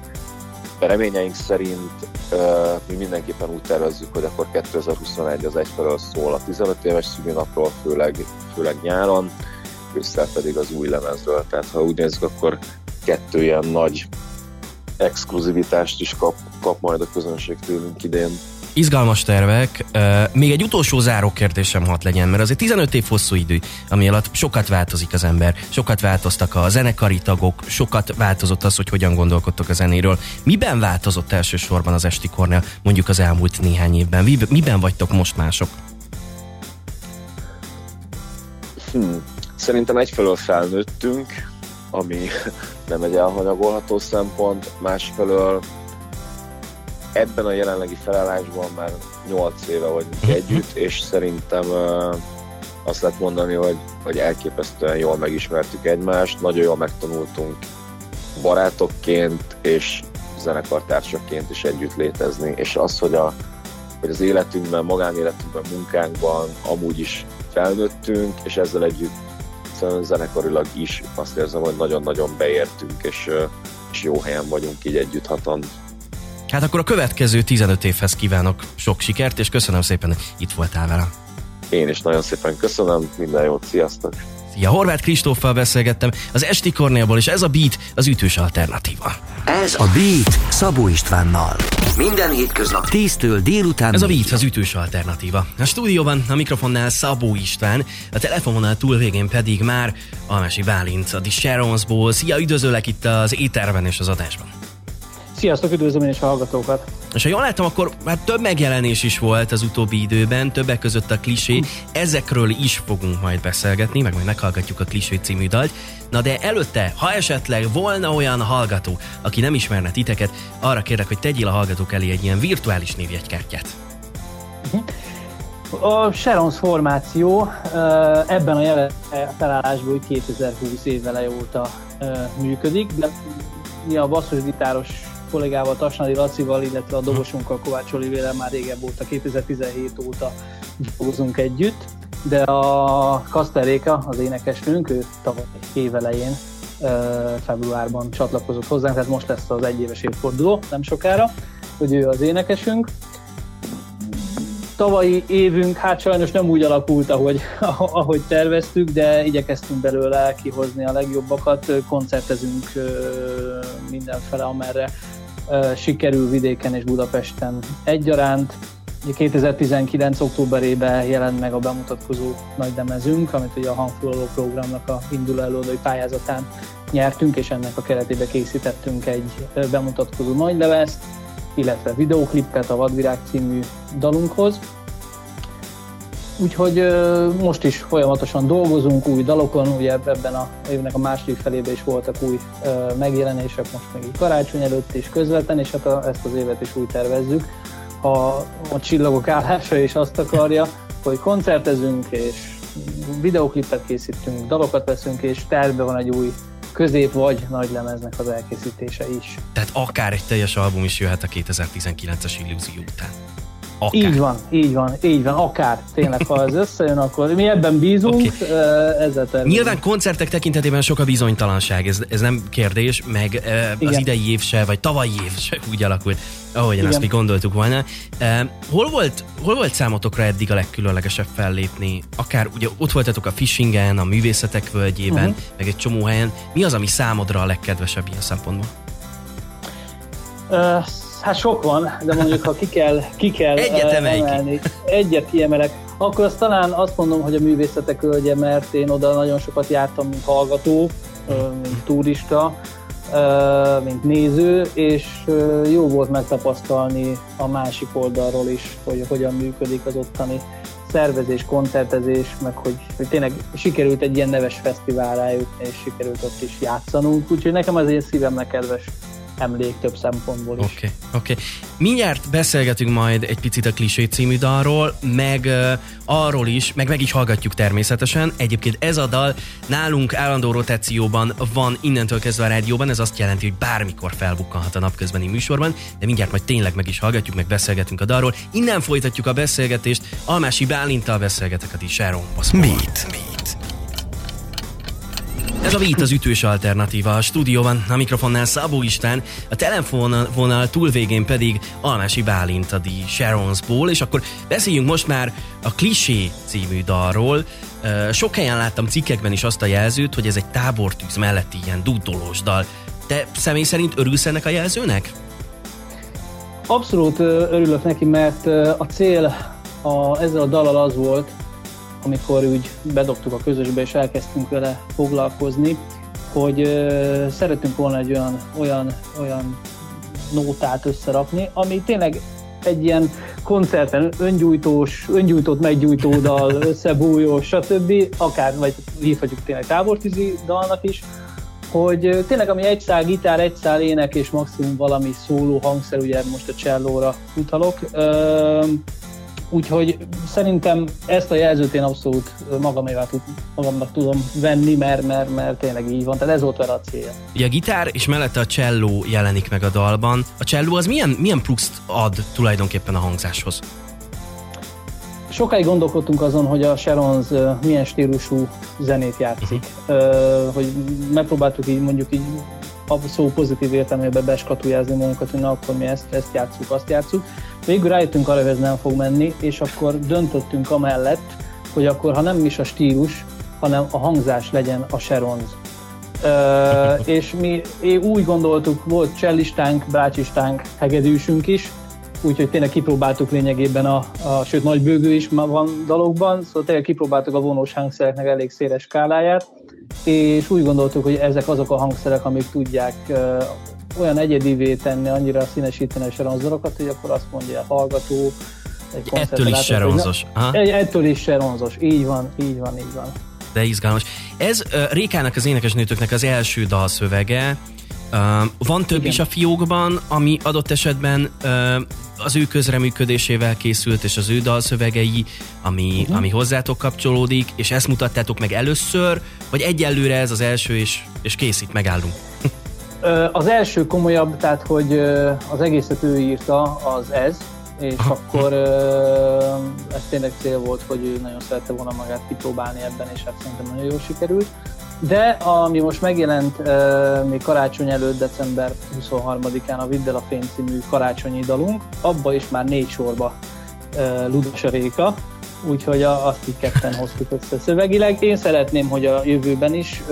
Reményeink szerint uh, mi mindenképpen úgy tervezzük, hogy akkor 2021 az egyfelől szól a 15 éves szülinapról, főleg, főleg nyáron, ősszel pedig az új lemezről. Tehát ha úgy nézzük, akkor kettő ilyen nagy exkluzivitást is kap, kap majd a közönség tőlünk idén. Izgalmas tervek. Még egy utolsó záró kérdésem hat legyen, mert azért 15 év hosszú idő, ami alatt sokat változik az ember, sokat változtak a zenekari tagok, sokat változott az, hogy hogyan gondolkodtok a zenéről. Miben változott elsősorban az Esti Kornél mondjuk az elmúlt néhány évben? Miben vagytok most mások? Hmm. Szerintem egyfelől felnőttünk, ami nem egy elhanyagolható szempont, másfelől ebben a jelenlegi felállásban már 8 éve vagyunk mhm. együtt, és szerintem azt lehet mondani, hogy, hogy elképesztően jól megismertük egymást, nagyon jól megtanultunk barátokként és zenekartársaként is együtt létezni, és az, hogy, a, hogy az életünkben, magánéletünkben, munkánkban amúgy is felnőttünk, és ezzel együtt zenekarilag is azt érzem, hogy nagyon-nagyon beértünk, és, és jó helyen vagyunk így együtt hatan. Hát akkor a következő 15 évhez kívánok sok sikert, és köszönöm szépen, hogy itt voltál velem. Én is nagyon szépen köszönöm, minden jót, sziasztok! Szia, Horváth Kristóffal beszélgettem az Esti Kornélból, és ez a Beat az ütős alternatíva. Ez a Beat Szabó Istvánnal. Minden hétköznap 10-től délután. Ez a Beat az ütős alternatíva. A stúdióban a mikrofonnál Szabó István, a telefononál túl végén pedig már Almási Bálint, a The Sharonsból. Szia, üdvözöllek itt az éterben és az adásban. Sziasztok, üdvözlöm én is a hallgatókat! És ha jól láttam, akkor már több megjelenés is volt az utóbbi időben, többek között a klisé. Ezekről is fogunk majd beszélgetni, meg majd meghallgatjuk a klisé című dalt. Na de előtte, ha esetleg volna olyan hallgató, aki nem ismerne titeket, arra kérlek, hogy tegyél a hallgatók elé egy ilyen virtuális névjegykártyát. A Sharons formáció ebben a jelen felállásból 2020 év óta működik, de mi a basszusgitáros kollégával, Tasnadi Lacival, illetve a dobosunkkal Kovács Olivérrel már régebb óta, 2017 óta dolgozunk együtt, de a Kaszteréka, az énekesnőnk, ő tavaly évelején februárban csatlakozott hozzánk, tehát most lesz az egyéves évforduló, nem sokára, hogy ő az énekesünk. Tavalyi évünk hát sajnos nem úgy alakult, ahogy, ahogy terveztük, de igyekeztünk belőle kihozni a legjobbakat, koncertezünk mindenfele, amerre sikerül vidéken és Budapesten egyaránt. 2019. októberében jelent meg a bemutatkozó nagy demezünk, amit ugye a hangfoglaló programnak a induló pályázatán nyertünk, és ennek a keretében készítettünk egy bemutatkozó nagy illetve videóklipet a Vadvirág című dalunkhoz. Úgyhogy most is folyamatosan dolgozunk új dalokon, ugye ebben a évnek a második felében is voltak új megjelenések, most még karácsony előtt is közvetlen, és hát a, ezt az évet is úgy tervezzük. Ha a csillagok állása is azt akarja, hogy koncertezünk, és videóklipet készítünk, dalokat veszünk, és terve van egy új közép vagy nagy lemeznek az elkészítése is. Tehát akár egy teljes album is jöhet a 2019-es illúzió után. Akár. Így van, így van, így van, akár. Tényleg, ha ez összejön, akkor mi ebben bízunk, okay. ezzel tervezünk. Nyilván koncertek tekintetében sok a bizonytalanság, ez, ez nem kérdés, meg Igen. az idei év se, vagy tavalyi év se úgy alakult, ahogyan Igen. azt mi gondoltuk volna. Hol volt, hol volt számotokra eddig a legkülönlegesebb fellépni? Akár ugye ott voltatok a Fishingen, a Művészetek Völgyében, uh-huh. meg egy csomó helyen. Mi az, ami számodra a legkedvesebb ilyen szempontból? Uh, Hát sok van, de mondjuk ha ki kell, ki kell egyet emelni, egyet kiemelek, akkor azt talán azt mondom, hogy a művészetek ölgye, mert én oda nagyon sokat jártam, mint hallgató, mint turista, mint néző, és jó volt megtapasztalni a másik oldalról is, hogy hogyan működik az ottani szervezés, koncertezés, meg hogy, hogy tényleg sikerült egy ilyen neves fesztivál eljutni, és sikerült ott is játszanunk, úgyhogy nekem ez egy szívemnek kedves emlék több szempontból is. Oké, okay, oké. Okay. Mindjárt beszélgetünk majd egy picit a Klisé című dalról, meg uh, arról is, meg meg is hallgatjuk természetesen. Egyébként ez a dal nálunk állandó rotációban van innentől kezdve a rádióban, ez azt jelenti, hogy bármikor felbukkanhat a napközbeni műsorban, de mindjárt majd tényleg meg is hallgatjuk, meg beszélgetünk a dalról. Innen folytatjuk a beszélgetést, Almási Bálintal beszélgetek a T-Sharon Meet. Meet. Ez a Beat az ütős alternatíva. A stúdióban a mikrofonnál Szabó István, a telefonvonal túlvégén pedig Almási Bálint a The Sharonsból, és akkor beszéljünk most már a Klisé című dalról. Sok helyen láttam cikkekben is azt a jelzőt, hogy ez egy tábortűz melletti ilyen dudolós dal. Te személy szerint örülsz ennek a jelzőnek? Abszolút örülök neki, mert a cél a, ezzel a dalal az volt, amikor úgy bedobtuk a közösbe és elkezdtünk vele foglalkozni, hogy szeretünk volna egy olyan, olyan, olyan nótát összerakni, ami tényleg egy ilyen koncerten öngyújtós, öngyújtott meggyújtódal, összebújós, stb. akár, vagy hívhatjuk tényleg tábortűzi dalnak is, hogy tényleg ami egy szál gitár, egy szál ének és maximum valami szóló hangszer, ugye most a csellóra utalok. Úgyhogy szerintem ezt a jelzőt én abszolút magamévá tud, magamnak tudom venni, mert, mert, mert tényleg így van. Tehát ez volt vele a célja. Ugye a gitár és mellette a cselló jelenik meg a dalban. A cselló az milyen, milyen pluszt ad tulajdonképpen a hangzáshoz? Sokáig gondolkodtunk azon, hogy a Sharons milyen stílusú zenét játszik. Uh-huh. Hogy megpróbáltuk így mondjuk így a szó pozitív értelmében beskatujázni magunkat, hogy na akkor mi ezt, ezt játszuk, azt játszuk. Végül rájöttünk arra, hogy ez nem fog menni, és akkor döntöttünk amellett, hogy akkor ha nem is a stílus, hanem a hangzás legyen a Sharons. Uh, és mi úgy gondoltuk, volt csellistánk, brácsistánk, hegedűsünk is, úgyhogy tényleg kipróbáltuk lényegében a, a sőt nagy bőgő is van dalokban, szóval tényleg kipróbáltuk a vonós hangszereknek elég széles skáláját, és úgy gondoltuk, hogy ezek azok a hangszerek, amik tudják olyan egyedivé tenni, annyira színesíteni a seronzorokat, hogy akkor azt mondja a hallgató, egy ettől is seronzos. Ettől is seronzos, így van, így van, így van. De izgalmas. Ez uh, Rékának, az énekesnőtöknek az első dalszövege. Uh, van több Igen. is a fiókban, ami adott esetben uh, az ő közreműködésével készült, és az ő dalszövegei, ami, uh-huh. ami hozzátok kapcsolódik, és ezt mutattátok meg először, vagy egyelőre ez az első, és, és készít, megállunk. Az első komolyabb, tehát hogy az egészet ő írta, az ez, és akkor ez tényleg cél volt, hogy ő nagyon szerette volna magát kipróbálni ebben, és hát szerintem nagyon jól sikerült. De ami most megjelent még karácsony előtt, december 23-án a Viddel a Fény című karácsonyi dalunk, abba is már négy sorba Ludas a Réka, úgyhogy azt így ketten hoztuk össze szövegileg. Én szeretném, hogy a jövőben is,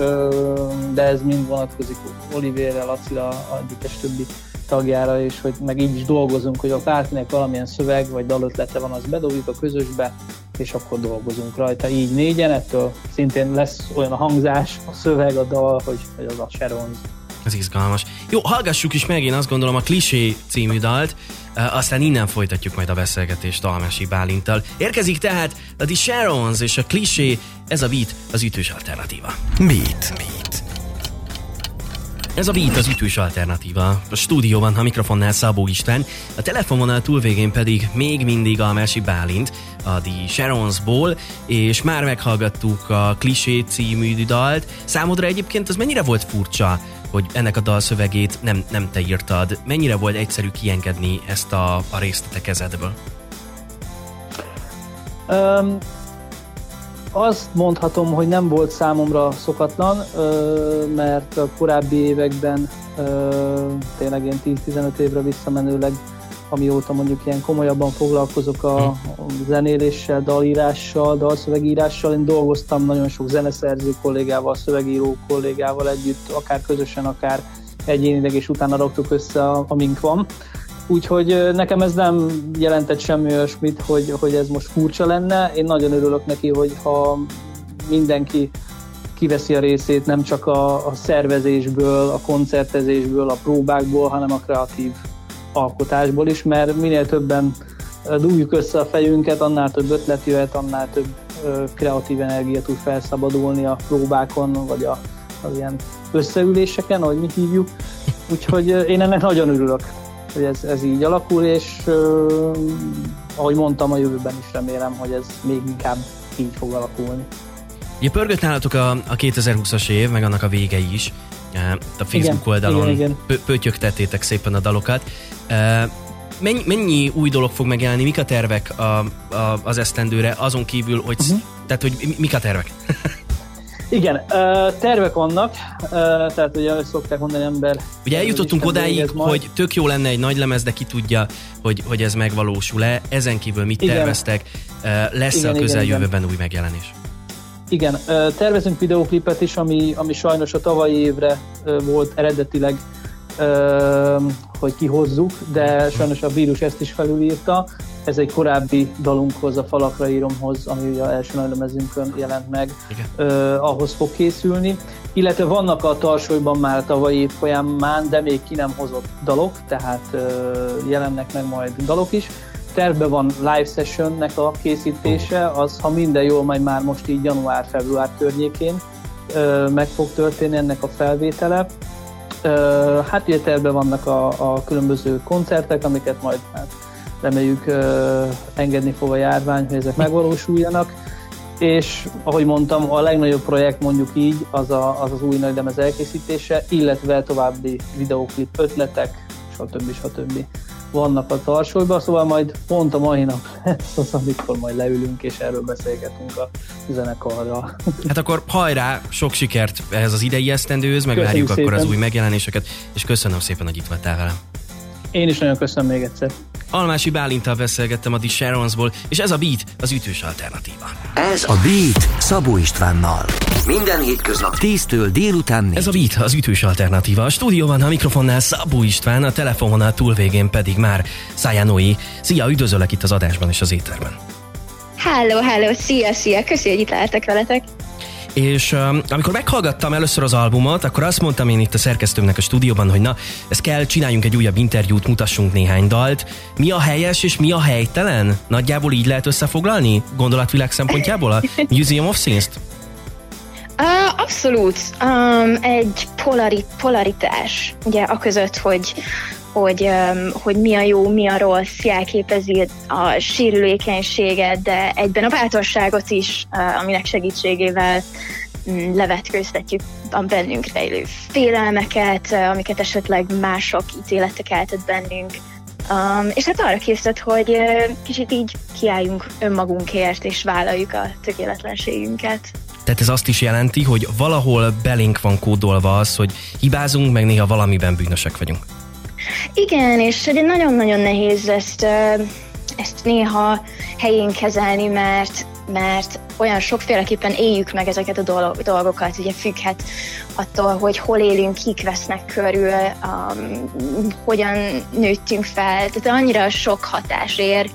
de ez mind vonatkozik Olivérre, Lacira, egyikes többi tagjára, és hogy meg így is dolgozunk, hogy a bárkinek valamilyen szöveg vagy dalötlete van, az bedobjuk a közösbe, és akkor dolgozunk rajta így négyen, ettől szintén lesz olyan a hangzás, a szöveg, a dal, hogy, hogy az a Sharon. Ez izgalmas. Jó, hallgassuk is meg, én azt gondolom a Klisé című dalt, aztán innen folytatjuk majd a beszélgetést Almási Bálintal. Érkezik tehát a The Sharons és a Klisé, ez a beat az ütős alternatíva. Beat. Beat. Ez a Beat az ütős alternatíva. A stúdióban a mikrofonnál Szabó István, a telefononál túlvégén pedig még mindig a Mesi Bálint, a The Sharonsból, és már meghallgattuk a Klisé című dalt. Számodra egyébként az mennyire volt furcsa, hogy ennek a dalszövegét nem, nem te írtad. Mennyire volt egyszerű kiengedni ezt a, a részt a te kezedből? Um, azt mondhatom, hogy nem volt számomra szokatlan, mert a korábbi években tényleg én 10-15 évre visszamenőleg, amióta mondjuk ilyen komolyabban foglalkozok a, zenéléssel, dalírással, dalszövegírással, én dolgoztam nagyon sok zeneszerző kollégával, szövegíró kollégával együtt, akár közösen, akár egyénileg, és utána raktuk össze, amink van. Úgyhogy nekem ez nem jelentett semmi olyasmit, hogy, hogy ez most furcsa lenne. Én nagyon örülök neki, hogy ha mindenki kiveszi a részét nem csak a, a szervezésből, a koncertezésből, a próbákból, hanem a kreatív alkotásból is, mert minél többen dugjuk össze a fejünket, annál több ötlet jöhet, annál több kreatív energia tud felszabadulni a próbákon, vagy a, az ilyen összeüléseken, ahogy mi hívjuk. Úgyhogy én ennek nagyon örülök hogy ez, ez így alakul, és ahogy mondtam, a jövőben is remélem, hogy ez még inkább így fog alakulni. Ugye pörgött nálatok a, a 2020-as év, meg annak a vége is. A Facebook igen, oldalon igen, igen. pötyögtettétek szépen a dalokat. Mennyi, mennyi új dolog fog megjelenni? Mik a tervek a, a, az esztendőre, azon kívül, hogy, uh-huh. tehát, hogy mik a tervek? Igen, tervek vannak, tehát ugye szokták mondani ember... Ugye eljutottunk odáig, hogy tök jó lenne egy nagy lemez, de ki tudja, hogy, hogy ez megvalósul-e. Ezen kívül mit igen. terveztek? Lesz-e igen, a közeljövőben új megjelenés? Igen, tervezünk videóklipet is, ami, ami sajnos a tavalyi évre volt eredetileg, hogy kihozzuk, de sajnos a vírus ezt is felülírta. Ez egy korábbi dalunkhoz, a Falakra íromhoz, ami a első nagylemezünkön jelent meg, uh, ahhoz fog készülni. Illetve vannak a tarsolyban már tavalyi év folyamán, de még ki nem hozott dalok, tehát jelennek meg majd dalok is. Terve van live sessionnek a készítése, az ha minden jól, majd már most így január-február környékén meg fog történni ennek a felvétele. Hát ugye terve vannak a, a különböző koncertek, amiket majd hát reméljük engedni fog a járvány, hogy ezek megvalósuljanak. És ahogy mondtam, a legnagyobb projekt mondjuk így az a, az, az új nagylemez elkészítése, illetve további videóklip ötletek, stb. stb vannak a tarsolyban, szóval majd pont a mai nap lesz az, amikor majd leülünk és erről beszélgetünk a zenekarra. Hát akkor hajrá, sok sikert ehhez az idei esztendőhöz, megvárjuk akkor az új megjelenéseket, és köszönöm szépen, hogy itt voltál velem. Én is nagyon köszönöm még egyszer. Almási Bálintal beszélgettem a The Sharonsból, és ez a Beat az ütős alternatíva. Ez a Beat Szabó Istvánnal. Minden hétköznap 10-től délután 4. Ez a Beat az ütős alternatíva. A stúdióban a mikrofonnál Szabó István, a telefononál túlvégén pedig már Szájánói. Szia, üdvözöllek itt az adásban és az éterben. Hello, hello, szia, szia, köszi, hogy itt lehetek veletek és um, amikor meghallgattam először az albumot, akkor azt mondtam én itt a szerkesztőmnek a stúdióban, hogy na, ez kell, csináljunk egy újabb interjút, mutassunk néhány dalt. Mi a helyes és mi a helytelen? Nagyjából így lehet összefoglalni gondolatvilág szempontjából a Museum of Scenes-t? Uh, abszolút. Um, egy polari, polaritás, ugye, a között, hogy hogy, hogy mi a jó, mi a rossz, jelképezi a sérülékenységet, de egyben a bátorságot is, aminek segítségével mm, levetkőztetjük a bennünk rejlő félelmeket, amiket esetleg mások ítéletek keltett bennünk. Um, és hát arra készített, hogy kicsit így kiálljunk önmagunkért, és vállaljuk a tökéletlenségünket. Tehát ez azt is jelenti, hogy valahol belénk van kódolva az, hogy hibázunk, meg néha valamiben bűnösek vagyunk. Igen, és ugye nagyon-nagyon nehéz ezt, ezt néha helyén kezelni, mert, mert olyan sokféleképpen éljük meg ezeket a dolgokat, ugye függhet attól, hogy hol élünk, kik vesznek körül, um, hogyan nőttünk fel, tehát annyira sok hatás ér,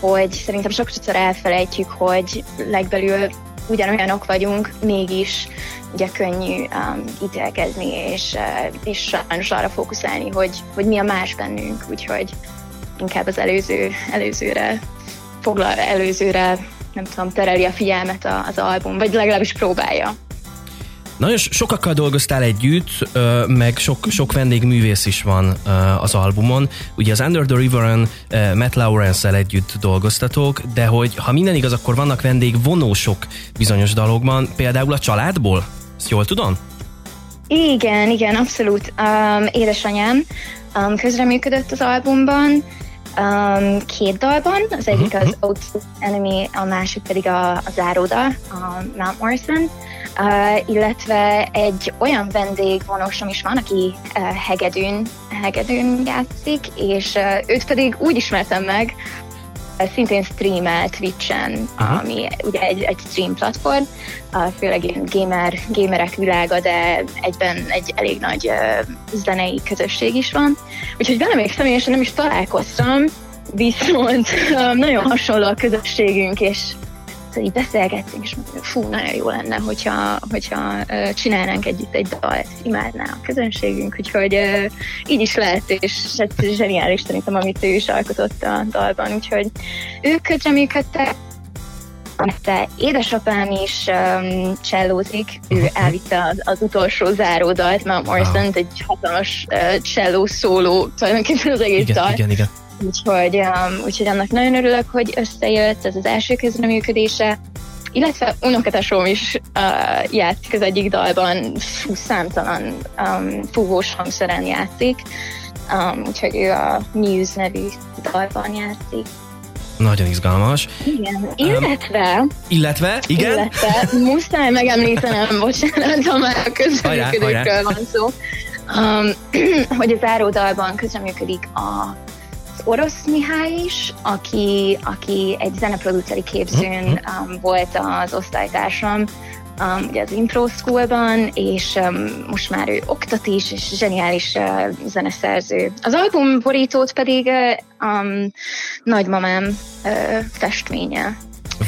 hogy szerintem sokszor elfelejtjük, hogy legbelül ugyanolyanok vagyunk, mégis ugye könnyű um, ítélkezni, és, uh, és sajnos arra fókuszálni, hogy, hogy mi a más bennünk, úgyhogy inkább az előző, előzőre foglal, előzőre nem tudom, tereli a figyelmet az album, vagy legalábbis próbálja. Nagyon sokakkal dolgoztál együtt, meg sok, sok vendégművész is van az albumon. Ugye az Under the River-en Matt Lawrence-el együtt dolgoztatok, de hogy ha minden igaz, akkor vannak vendégvonósok bizonyos dalokban, például a családból? Ezt jól tudom? Igen, igen, abszolút. Um, édesanyám um, közreműködött az albumban, um, két dalban, az egyik uh-huh. az Oath Enemy, a másik pedig a, a záróda, a Mount Morrison uh, illetve egy olyan vendégvonosom is van, aki uh, hegedűn, hegedűn játszik, és uh, őt pedig úgy ismertem meg, szintén streamel Twitch-en, Aha. ami ugye egy, egy stream platform, főleg ilyen gamer, gamerek világa, de egyben egy elég nagy zenei közösség is van. Úgyhogy vele még személyesen nem is találkoztam, viszont nagyon hasonló a közösségünk, és így beszélgettünk, és mondtuk, fú, nagyon jó lenne, hogyha, hogyha csinálnánk együtt egy dalt, imádná a közönségünk, úgyhogy így is lehet, és ez zseniális szerintem, amit ő is alkotott a dalban, úgyhogy ők közreműködtek, de édesapám is um, csellózik, ő elvitte az, az utolsó záródalt, mert Morrison egy hatalmas uh, cselló szóló, tulajdonképpen az egész igen, dal. Igen, igen. Úgyhogy, um, úgyhogy annak nagyon örülök, hogy összejött, ez az első közreműködése. Illetve unokatesóm is uh, játszik az egyik dalban, fú, számtalan um, fúvós hangszeren játszik, um, úgyhogy ő a Muse nevű dalban játszik. Nagyon izgalmas. Igen, illetve... Um, illetve, igen? Illetve, muszáj megemlítenem, bocsánat, ha már a közreműködésről van szó, um, hogy az áródalban közreműködik a Orosz Mihály is, aki, aki egy zeneproduceri képzőn mhm. um, volt az osztálytársam, um, ugye az Impro Schoolban, és um, most már ő oktat is, és zseniális uh, zeneszerző. Az album borítót pedig uh, um, nagymamám uh, festménye.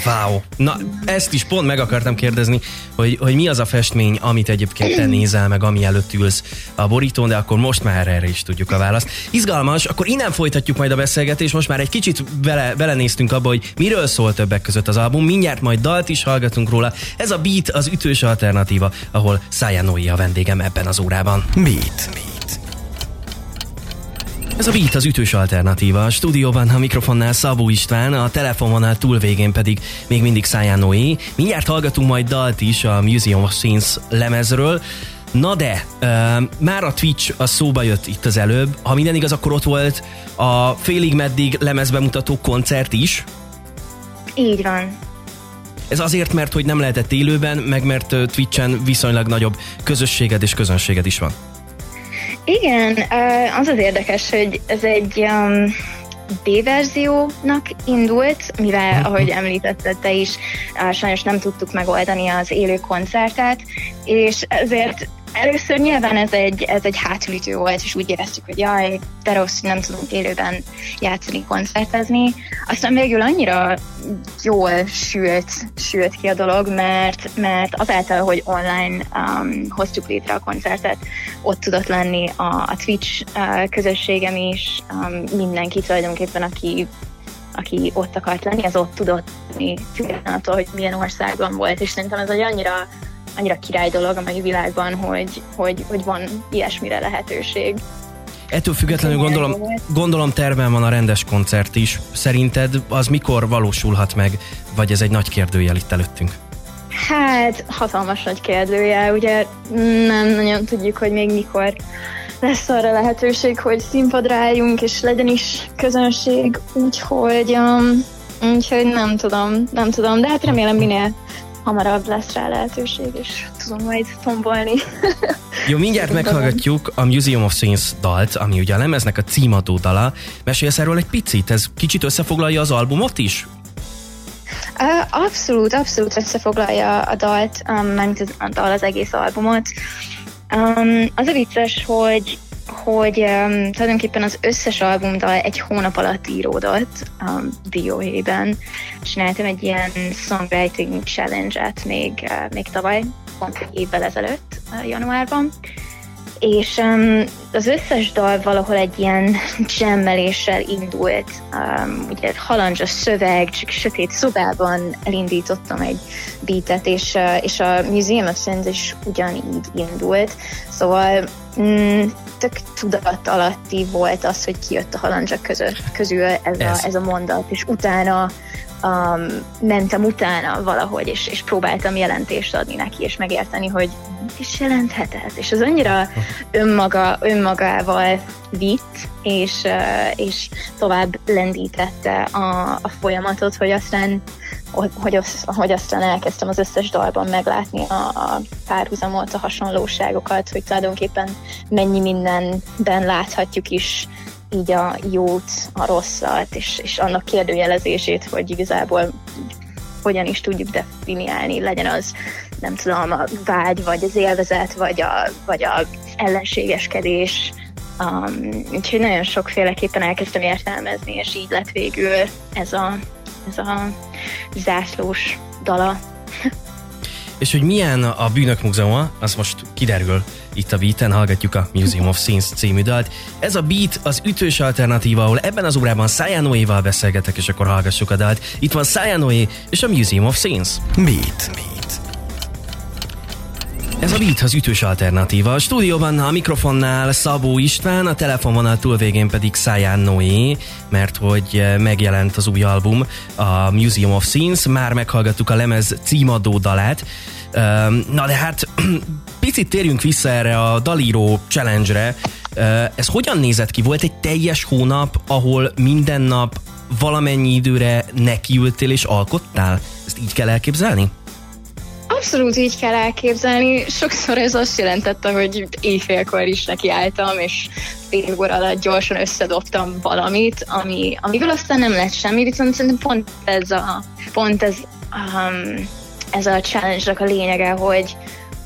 Wow. Na, ezt is pont meg akartam kérdezni, hogy, hogy mi az a festmény, amit egyébként te nézel meg, ami előtt ülsz a borítón, de akkor most már erre is tudjuk a választ. Izgalmas, akkor innen folytatjuk majd a beszélgetést, most már egy kicsit vele, belenéztünk abba, hogy miről szól többek között az album, mindjárt majd dalt is hallgatunk róla. Ez a Beat az ütős alternatíva, ahol Szájánói a vendégem ebben az órában. Beat. Beat. Ez a Beat az ütős alternatíva. A stúdióban a mikrofonnál Szabó István, a telefononál túlvégén pedig még mindig Száján Noé. Mindjárt hallgatunk majd dalt is a Museum of Scenes lemezről. Na de, uh, már a Twitch a szóba jött itt az előbb. Ha minden igaz, akkor ott volt a félig meddig lemezbemutató koncert is. Így van. Ez azért, mert hogy nem lehetett élőben, meg mert Twitchen viszonylag nagyobb közösséged és közönséged is van. Igen, az az érdekes, hogy ez egy um, B-verziónak indult, mivel, mhm. ahogy említetted te is, sajnos nem tudtuk megoldani az élő koncertet, és ezért Először nyilván ez egy, ez egy hátulütő volt, és úgy éreztük, hogy jaj, de rossz, nem tudunk élőben játszani, koncertezni. Aztán végül annyira jól sült, sült ki a dolog, mert, mert azáltal, hogy online um, hoztuk létre a koncertet, ott tudott lenni a, a Twitch uh, közösségem is, um, mindenki tulajdonképpen, aki aki ott akart lenni, az ott tudott lenni, függetlenül attól, hogy milyen országban volt, és szerintem ez egy annyira annyira király dolog a mai világban, hogy, hogy, hogy van ilyesmire lehetőség. Ettől függetlenül gondolom, gondolom terven van a rendes koncert is. Szerinted az mikor valósulhat meg, vagy ez egy nagy kérdőjel itt előttünk? Hát, hatalmas nagy kérdőjel. Ugye nem nagyon tudjuk, hogy még mikor lesz arra lehetőség, hogy színpadra álljunk, és legyen is közönség, úgyhogy, um, úgyhogy nem tudom, nem tudom, de hát remélem minél hamarabb lesz rá lehetőség, és tudom majd tombolni. Jó, mindjárt meghallgatjuk a Museum of Science dalt, ami ugye a lemeznek a címadó dala. Mesélsz erről egy picit, ez kicsit összefoglalja az albumot is? abszolút, abszolút összefoglalja a dalt, um, mármint a dal az egész albumot. Um, az a vicces, hogy hogy um, tulajdonképpen az összes albumdal egy hónap alatt íródott um, dióhéjban. Csináltam egy ilyen songwriting challenge-et még, uh, még tavaly, pont egy évvel ezelőtt, uh, januárban. És um, az összes dal valahol egy ilyen jammeléssel indult. Um, ugye halandzsa szöveg, csak sötét szobában elindítottam egy beatet, és, uh, és a Museum of Sins is ugyanígy indult. Szóval mm, tök tudat alatti volt az, hogy kijött a halandzsak között, közül ez, ez. A, ez a mondat, és utána um, mentem utána valahogy, és, és próbáltam jelentést adni neki, és megérteni, hogy mit is jelenthet ez. És az annyira önmaga, önmagával vitt, és, uh, és tovább lendítette a, a folyamatot, hogy aztán hogy, hogy aztán elkezdtem az összes dalban meglátni a, a párhuzamot, a hasonlóságokat, hogy tulajdonképpen mennyi mindenben láthatjuk is így a jót, a rosszat, és, és annak kérdőjelezését, hogy igazából hogyan is tudjuk definiálni, legyen az nem tudom, a vágy, vagy az élvezet, vagy a, vagy a ellenségeskedés. Um, úgyhogy nagyon sokféleképpen elkezdtem értelmezni, és így lett végül ez a, ez a zászlós dala. És hogy milyen a Bűnök Múzeuma, az most kiderül itt a beat hallgatjuk a Museum of Scenes című dalt. Ez a beat az ütős alternatíva, ahol ebben az órában Sayanoe-val beszélgetek, és akkor hallgassuk a dalt. Itt van Sayanoe és a Museum of Scenes. Beat. Beat. Ez a Beat az ütős alternatíva. A stúdióban a mikrofonnál Szabó István, a telefonvonal túlvégén pedig Száján Noé, mert hogy megjelent az új album, a Museum of Scenes, már meghallgattuk a lemez címadó dalát. Na de hát picit térjünk vissza erre a Dalíró challenge-re. Ez hogyan nézett ki? Volt egy teljes hónap, ahol minden nap valamennyi időre nekiültél és alkottál? Ezt így kell elképzelni? Abszolút így kell elképzelni. Sokszor ez azt jelentette, hogy éjfélkor is nekiálltam, és fél óra alatt gyorsan összedobtam valamit, ami, amivel aztán nem lett semmi, viszont szerintem pont ez a, pont ez, um, ez a challenge-nak a lényege, hogy,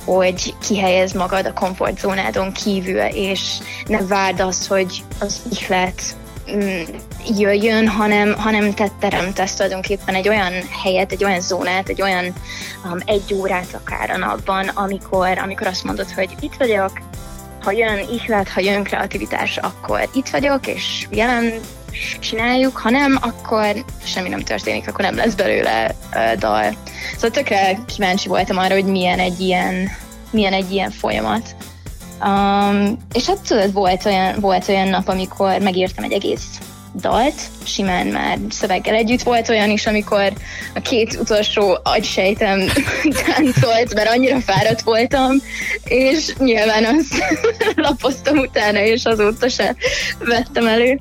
hogy kihelyez magad a komfortzónádon kívül, és ne várd azt, hogy az ihlet mm, jöjjön, hanem, hanem te teremtesz tulajdonképpen egy olyan helyet, egy olyan zónát, egy olyan um, egy órát akár a napban, amikor, amikor azt mondod, hogy itt vagyok, ha jön ihlet, ha jön kreativitás, akkor itt vagyok, és jelen csináljuk, ha nem, akkor semmi nem történik, akkor nem lesz belőle uh, dal. Szóval tökre kíváncsi voltam arra, hogy milyen egy ilyen, milyen egy ilyen folyamat. Um, és hát tudod, volt olyan, volt olyan nap, amikor megírtam egy egész dalt, simán már szöveggel együtt. Volt olyan is, amikor a két utolsó agysejtem táncolt, mert annyira fáradt voltam, és nyilván azt lapoztam utána, és azóta se vettem elő.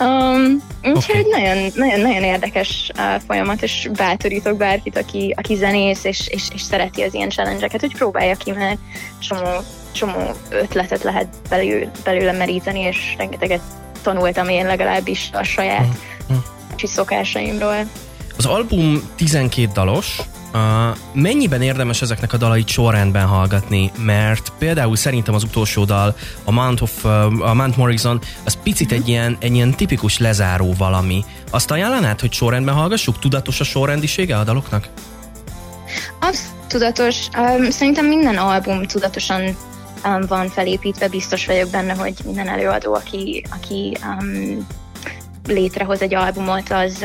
Um, úgyhogy okay. nagyon, nagyon, nagyon érdekes uh, folyamat, és bátorítok bárkit, aki, aki zenész, és, és, és szereti az ilyen challenge hogy próbálja ki, mert csomó, csomó ötletet lehet belül, belőle meríteni, és rengeteget tanultam én legalábbis a saját mm. Mm. szokásaimról. Az album 12 dalos, Uh, mennyiben érdemes ezeknek a dalait sorrendben hallgatni? Mert például szerintem az utolsó dal, a Mount, of, uh, a Mount Morrison, az picit egy ilyen, egy ilyen tipikus lezáró valami. Azt ajánlanád, hogy sorrendben hallgassuk? Tudatos a sorrendisége a daloknak? Az tudatos. Um, szerintem minden album tudatosan um, van felépítve, biztos vagyok benne, hogy minden előadó, aki, aki um, létrehoz egy albumot, az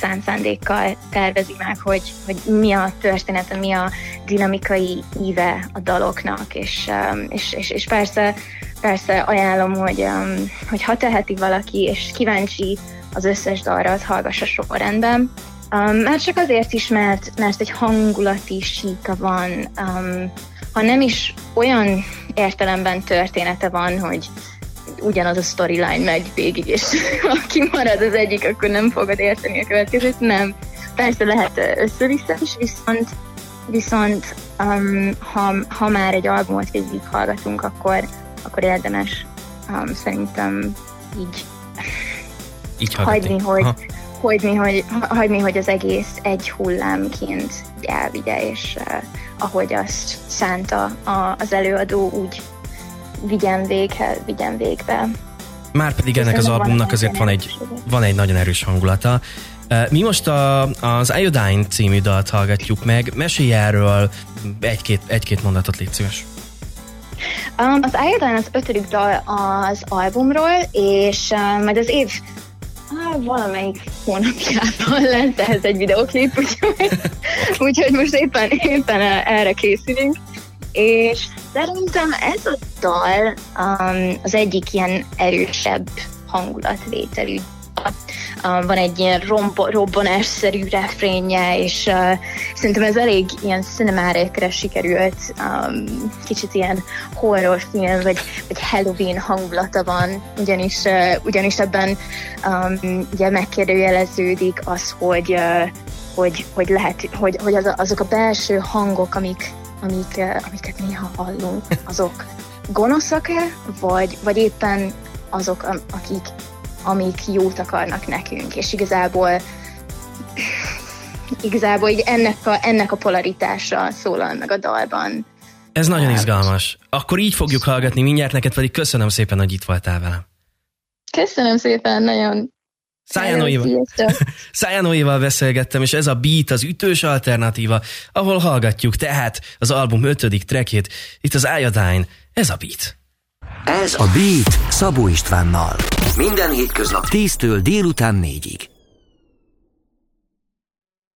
szánt szándékkal tervezi meg, hogy, hogy mi a története, mi a dinamikai íve a daloknak, és, és, és, és persze, persze ajánlom, hogy, hogy ha teheti valaki, és kíváncsi az összes dalra, az hallgassa sorrendben, Um, már csak azért is, mert, mert egy hangulati síka van, um, ha nem is olyan értelemben története van, hogy ugyanaz a storyline megy végig, és aki marad az egyik, akkor nem fogod érteni a következőt. Nem. Persze lehet össze-vissza is, viszont, viszont um, ha, ha már egy albumot végig hallgatunk, akkor, akkor érdemes um, szerintem így, így hagyni, hogy, hagyni, hogy, hagyni, hogy az egész egy hullámként elvigye, és uh, ahogy azt szánta a, az előadó, úgy vigyen véghez, vigyen végbe. Már pedig ennek az albumnak azért van egy, van egy nagyon erős hangulata. Mi most a, az Iodine című dalt hallgatjuk meg. Mesélj erről egy-két, egy-két mondatot, légy szíves. Um, az Iodine az ötödik dal az albumról, és uh, majd az év ah, valamelyik hónapjában lesz ehhez egy videoklip, úgyhogy, úgyhogy most éppen, éppen erre készülünk. És Szerintem ez a dal um, az egyik ilyen erősebb hangulatvételű Uh, van egy ilyen rombo- robbanásszerű refrénje, és uh, szerintem ez elég ilyen cinemárekre sikerült, um, kicsit ilyen horrorfilm, vagy, vagy Halloween hangulata van, ugyanis, uh, ugyanis ebben um, ugye megkérdőjeleződik az, hogy, uh, hogy, hogy lehet, hogy, hogy az, azok a belső hangok, amik amik, eh, amiket néha hallunk, azok gonoszak-e, vagy, vagy éppen azok, akik, amik jót akarnak nekünk, és igazából igazából így ennek a, ennek a polaritása szólal meg a dalban. Ez nagyon izgalmas. Akkor így fogjuk hallgatni mindjárt, neked pedig köszönöm szépen, hogy itt voltál velem. Köszönöm szépen, nagyon Szájánóival beszélgettem, és ez a beat az ütős alternatíva, ahol hallgatjuk tehát az album ötödik trekét, itt az Iodine, ez a beat. Ez a Beat Szabó Istvánnal. Minden hétköznap 10-től délután 4-ig.